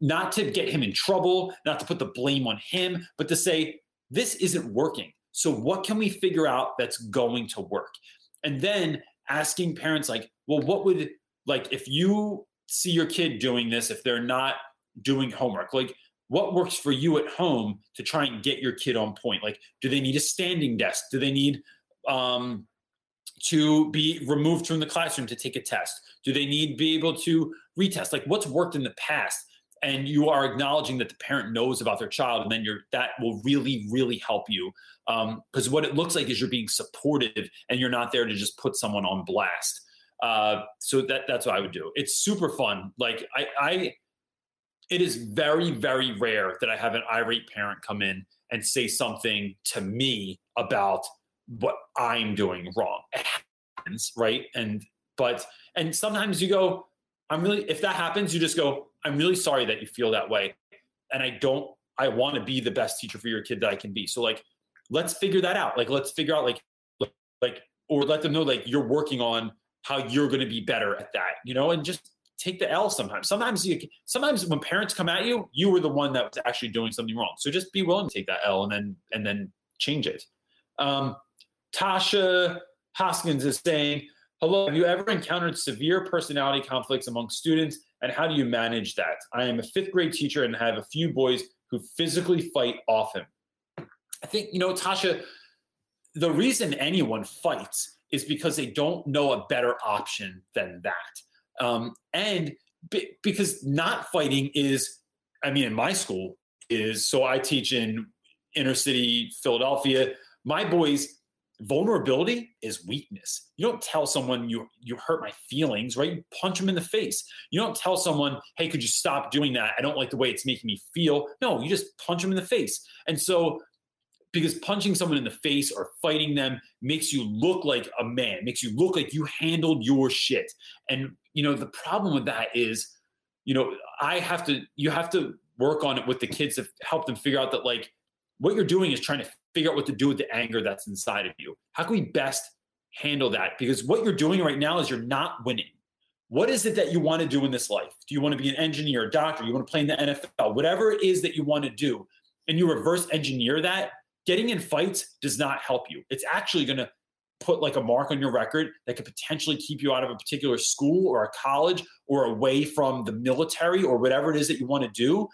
Speaker 2: not to get him in trouble, not to put the blame on him, but to say, this isn't working. So, what can we figure out that's going to work? And then asking parents, like, well, what would, like, if you see your kid doing this, if they're not doing homework, like, what works for you at home to try and get your kid on point? Like, do they need a standing desk? Do they need, um, to be removed from the classroom to take a test? Do they need be able to retest? Like, what's worked in the past? and you are acknowledging that the parent knows about their child and then you're that will really really help you Um because um, what it looks like is you're being supportive and you're not there to just put someone on blast uh, so that that's what i would do it's super fun like i i it is very very rare that i have an irate parent come in and say something to me about what i'm doing wrong it happens right and but and sometimes you go i'm really if that happens you just go I'm really sorry that you feel that way. And I don't, I want to be the best teacher for your kid that I can be. So like, let's figure that out. Like, let's figure out like, like, or let them know like you're working on how you're going to be better at that, you know, and just take the L sometimes. Sometimes you, sometimes when parents come at you, you were the one that was actually doing something wrong. So just be willing to take that L and then, and then change it. Um, Tasha Hoskins is saying, hello, have you ever encountered severe personality conflicts among students and how do you manage that? I am a fifth grade teacher and have a few boys who physically fight often. I think, you know, Tasha, the reason anyone fights is because they don't know a better option than that. Um, and b- because not fighting is, I mean, in my school, is so I teach in inner city Philadelphia. My boys vulnerability is weakness. You don't tell someone you you hurt my feelings right? You punch them in the face. You don't tell someone hey could you stop doing that? I don't like the way it's making me feel. No you just punch them in the face. And so because punching someone in the face or fighting them makes you look like a man makes you look like you handled your shit and you know the problem with that is you know i have to you have to work on it with the kids to help them figure out that like what you're doing is trying to figure out what to do with the anger that's inside of you. How can we best handle that? Because what you're doing right now is you're not winning. What is it that you want to do in this life? Do you want to be an engineer, a doctor? You want to play in the NFL? Whatever it is that you want to do, and you reverse engineer that, getting in fights does not help you. It's actually going to put like a mark on your record that could potentially keep you out of a particular school or a college or away from the military or whatever it is that you want to do.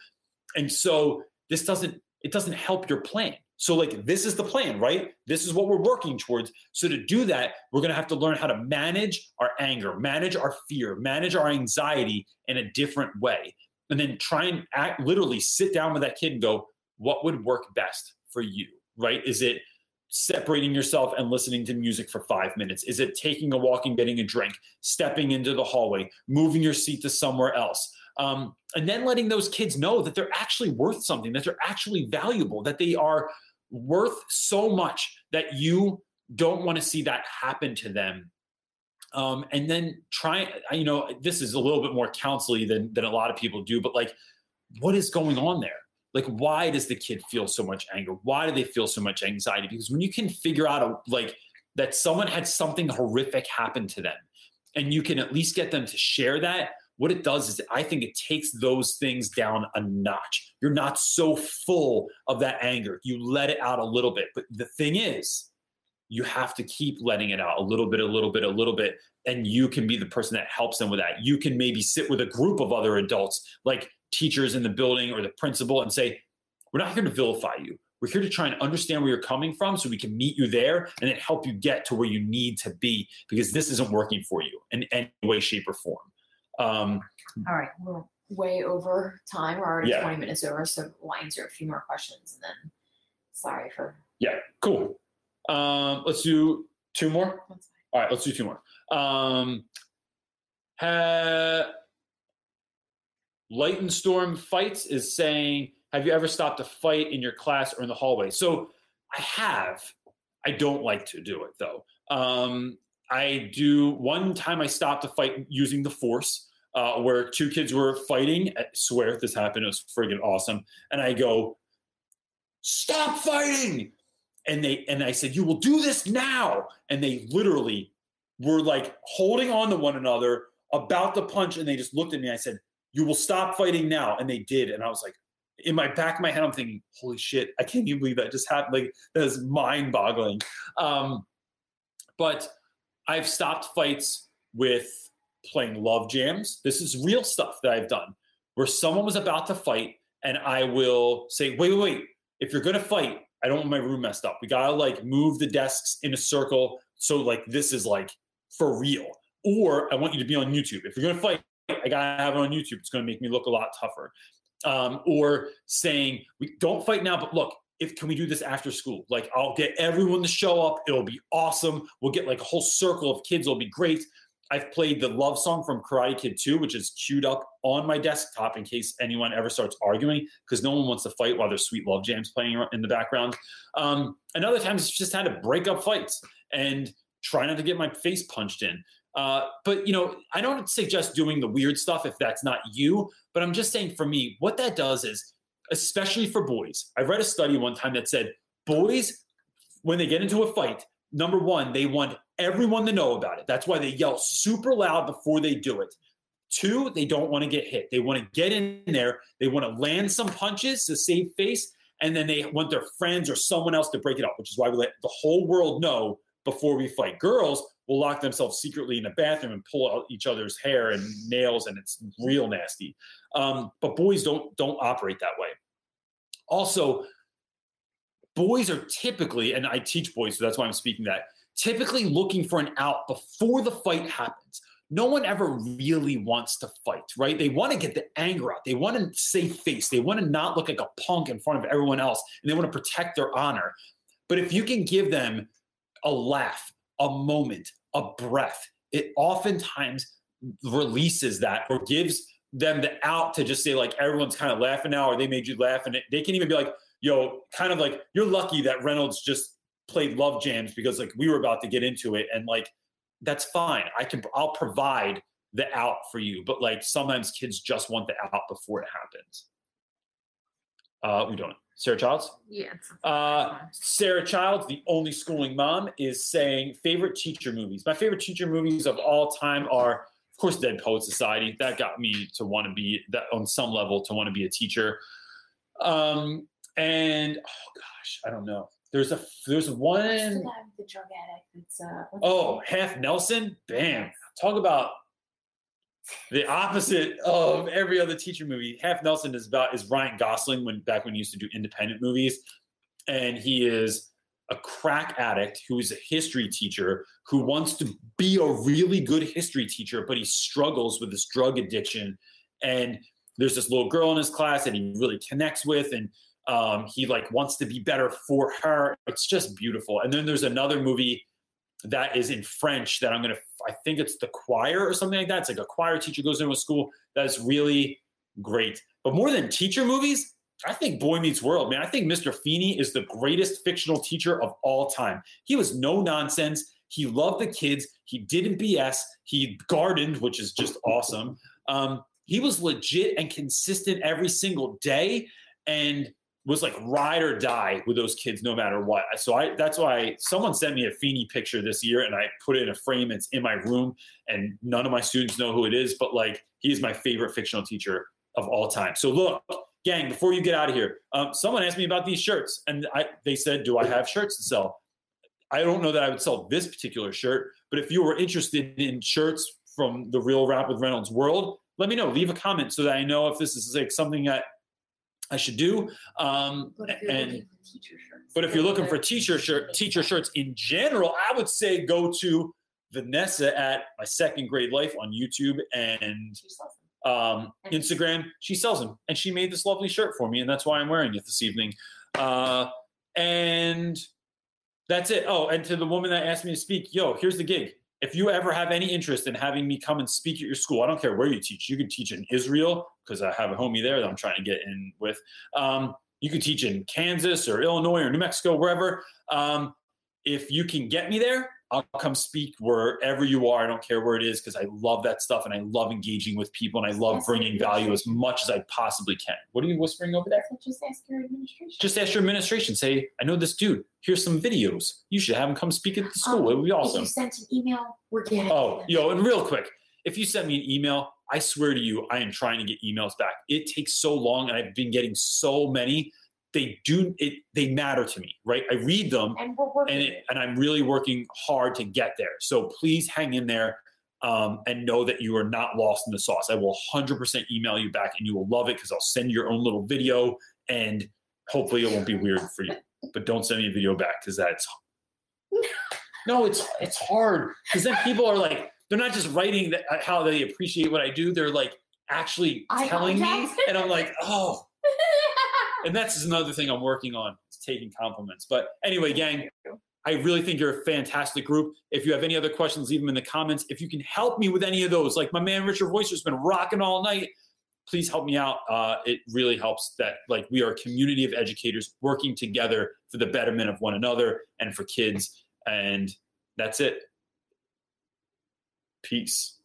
Speaker 2: And so this doesn't it doesn't help your plan. So like this is the plan, right? This is what we're working towards. So to do that, we're going to have to learn how to manage our anger, manage our fear, manage our anxiety in a different way. And then try and act literally sit down with that kid and go, what would work best for you, right? Is it separating yourself and listening to music for five minutes? Is it taking a walk and getting a drink, stepping into the hallway, moving your seat to somewhere else? Um, and then letting those kids know that they're actually worth something, that they're actually valuable, that they are worth so much that you don't want to see that happen to them. Um, and then try, you know, this is a little bit more counseling than, than a lot of people do, but like, what is going on there? Like why does the kid feel so much anger? Why do they feel so much anxiety? Because when you can figure out a, like that someone had something horrific happen to them and you can at least get them to share that what it does is i think it takes those things down a notch. You're not so full of that anger. You let it out a little bit. But the thing is you have to keep letting it out a little bit a little bit a little bit and you can be the person that helps them with that. You can maybe sit with a group of other adults like teachers in the building or the principal and say, we're not here to vilify you. We're here to try and understand where you're coming from so we can meet you there and then help you get to where you need to be because this isn't working for you in any way, shape, or form. Um,
Speaker 4: All right, we're way over time. We're already
Speaker 2: Yeah.
Speaker 4: 20 minutes over, so we'll answer a few more questions and then sorry for
Speaker 2: yeah, cool. Um, let's do two more. All right, let's do two more. Um, ha- Light and Storm Fights is saying, Have you ever stopped a fight in your class or in the hallway? So I have. I don't like to do it though. Um, I do. One time I stopped a fight using the force. Uh, where two kids were fighting. I swear this happened, it was friggin' awesome. And I go, stop fighting. And they and I said, you will do this now. And they literally were like holding on to one another about to punch. And they just looked at me. I said, you will stop fighting now. And they did. And I was like, in my back of my head, I'm thinking, holy shit, I can't even believe that just happened. Like that is mind boggling. Um, but I've stopped fights with playing love jams. This is real stuff that I've done where someone was about to fight and I will say, wait, wait, wait. If you're gonna fight, I don't want my room messed up. We gotta like move the desks in a circle. So like this is like for real. Or I want you to be on YouTube. If you're gonna fight, I gotta have it on YouTube. It's gonna make me look a lot tougher. Um, or saying, we don't fight now, but look, if can we do this after school? Like I'll get everyone to show up. It'll be awesome. We'll get like a whole circle of kids. It'll be great. I've played the love song from Karate Kid 2, which is queued up on my desktop in case anyone ever starts arguing, because no one wants to fight while there's sweet love jams playing in the background. Um, and other times it's just had to break up fights and try not to get my face punched in. Uh, but you know, I don't suggest doing the weird stuff if that's not you. But I'm just saying, for me, what that does is, especially for boys, I read a study one time that said boys, when they get into a fight, number one, they want everyone to know about it. That's why they yell super loud before they do it. Two, they don't want to get hit. They want to get in there. They want to land some punches to save face, and then they want their friends or someone else to break it up, which is why we let the whole world know before we fight. Girls will lock themselves secretly in a bathroom and pull out each other's hair and nails, and it's real nasty. Um, but boys don't don't operate that way. Also, boys are typically, and I teach boys, so that's why I'm speaking that, typically looking for an out before the fight happens. No one ever really wants to fight, right? They want to get the anger out. They want to save face. They want to not look like a punk in front of everyone else, and they want to protect their honor. But if you can give them a laugh, a moment, a breath, it oftentimes releases that or gives them the out to just say like everyone's kind of laughing now or they made you laugh and it, they can even be like yo kind of like you're lucky that reynolds just played love jams because like we were about to get into it and like that's fine. I can i'll provide the out for you but like sometimes kids just want the out before it happens uh we don't sarah childs
Speaker 3: Yeah.
Speaker 2: Uh. Sarah Childs, the only schooling mom, is saying favorite teacher movies. My favorite teacher movies of all time are, of course, Dead Poet Society. That got me to want to be that on some level to want to be a teacher. Um, and oh gosh, I don't know. there's a there's
Speaker 4: What's the
Speaker 2: one
Speaker 4: the drug addict? It's uh.
Speaker 2: oh half Nelson. Bam! Talk about the opposite of every other teacher movie. Half Nelson is about is Ryan Gosling when back when he used to do independent movies, and he is a crack addict who is a history teacher who wants to be a really good history teacher, but he struggles with this drug addiction. And there's this little girl in his class that he really connects with, and um, he like wants to be better for her. It's just beautiful. And then there's another movie that is in French that I'm gonna. I think it's the choir or something like that. It's like a choir teacher goes into a school that is really great. But more than teacher movies, I think Boy Meets World, man. I think Mr. Feeney is the greatest fictional teacher of all time. He was no nonsense. He loved the kids. He didn't BS. He gardened, which is just awesome. Um, he was legit and consistent every single day, and was like ride or die with those kids no matter what. So I that's why someone sent me a Feeney picture this year and I put it in a frame. It's in my room and none of my students know who it is, but like he's my favorite fictional teacher of all time. So look, gang, before you get out of here, um, someone asked me about these shirts and I they said, do I have shirts to sell? I don't know that I would sell this particular shirt, but if you were interested in shirts from the Real Rap with Reynolds world, let me know. Leave a comment so that I know if this is like something that I should do. Um,
Speaker 4: But if you're
Speaker 2: and
Speaker 4: looking for teacher shirts.
Speaker 2: but if you're looking for teacher shirt, teacher shirts in general, I would say go to Vanessa at my second grade life on YouTube and
Speaker 4: She sells them.
Speaker 2: um, Instagram. She sells them, and she made this lovely shirt for me, and that's why I'm wearing it this evening. Uh, and that's it. Oh, and to the woman that asked me to speak, yo, here's the gig. If you ever have any interest in having me come and speak at your school, I don't care where you teach. You could teach in Israel because I have a homie there that I'm trying to get in with. Um, you could teach in Kansas or Illinois or New Mexico, wherever. Um, if you can get me there, I'll come speak wherever you are. I don't care where it is because I love that stuff and I love engaging with people and I love bringing value as much as I possibly can. What are you whispering over there?
Speaker 4: Just ask your administration.
Speaker 2: Just ask your administration. Say, I know this dude. Here's some videos. You should have him come speak at the oh, school. it would be
Speaker 4: If
Speaker 2: awesome.
Speaker 4: you sent an email, we're getting.
Speaker 2: Oh, yo, and real quick, if you send me an email, I swear to you, I am trying to get emails back. It takes so long, and I've been getting so many. They do it. They matter to me, right? I read them,
Speaker 4: And
Speaker 2: and it, and I'm really working hard to get there. So please hang in there, um, and know that you are not lost in the sauce. I will 100% email you back, and you will love it because I'll send your own little video, and hopefully it won't be weird for you. But don't send me a video back because that's no, it's it's hard because then people are like they're not just writing that how they appreciate what I do. They're like actually telling me, and I'm like, oh. And that's another thing I'm working on, is taking compliments. But anyway, gang, I really think you're a fantastic group. If you have any other questions, leave them in the comments. If you can help me with any of those, like my man Richard Voicer's been rocking all night, please help me out. Uh, it really helps that like we are a community of educators working together for the betterment of one another and for kids. And that's it. Peace.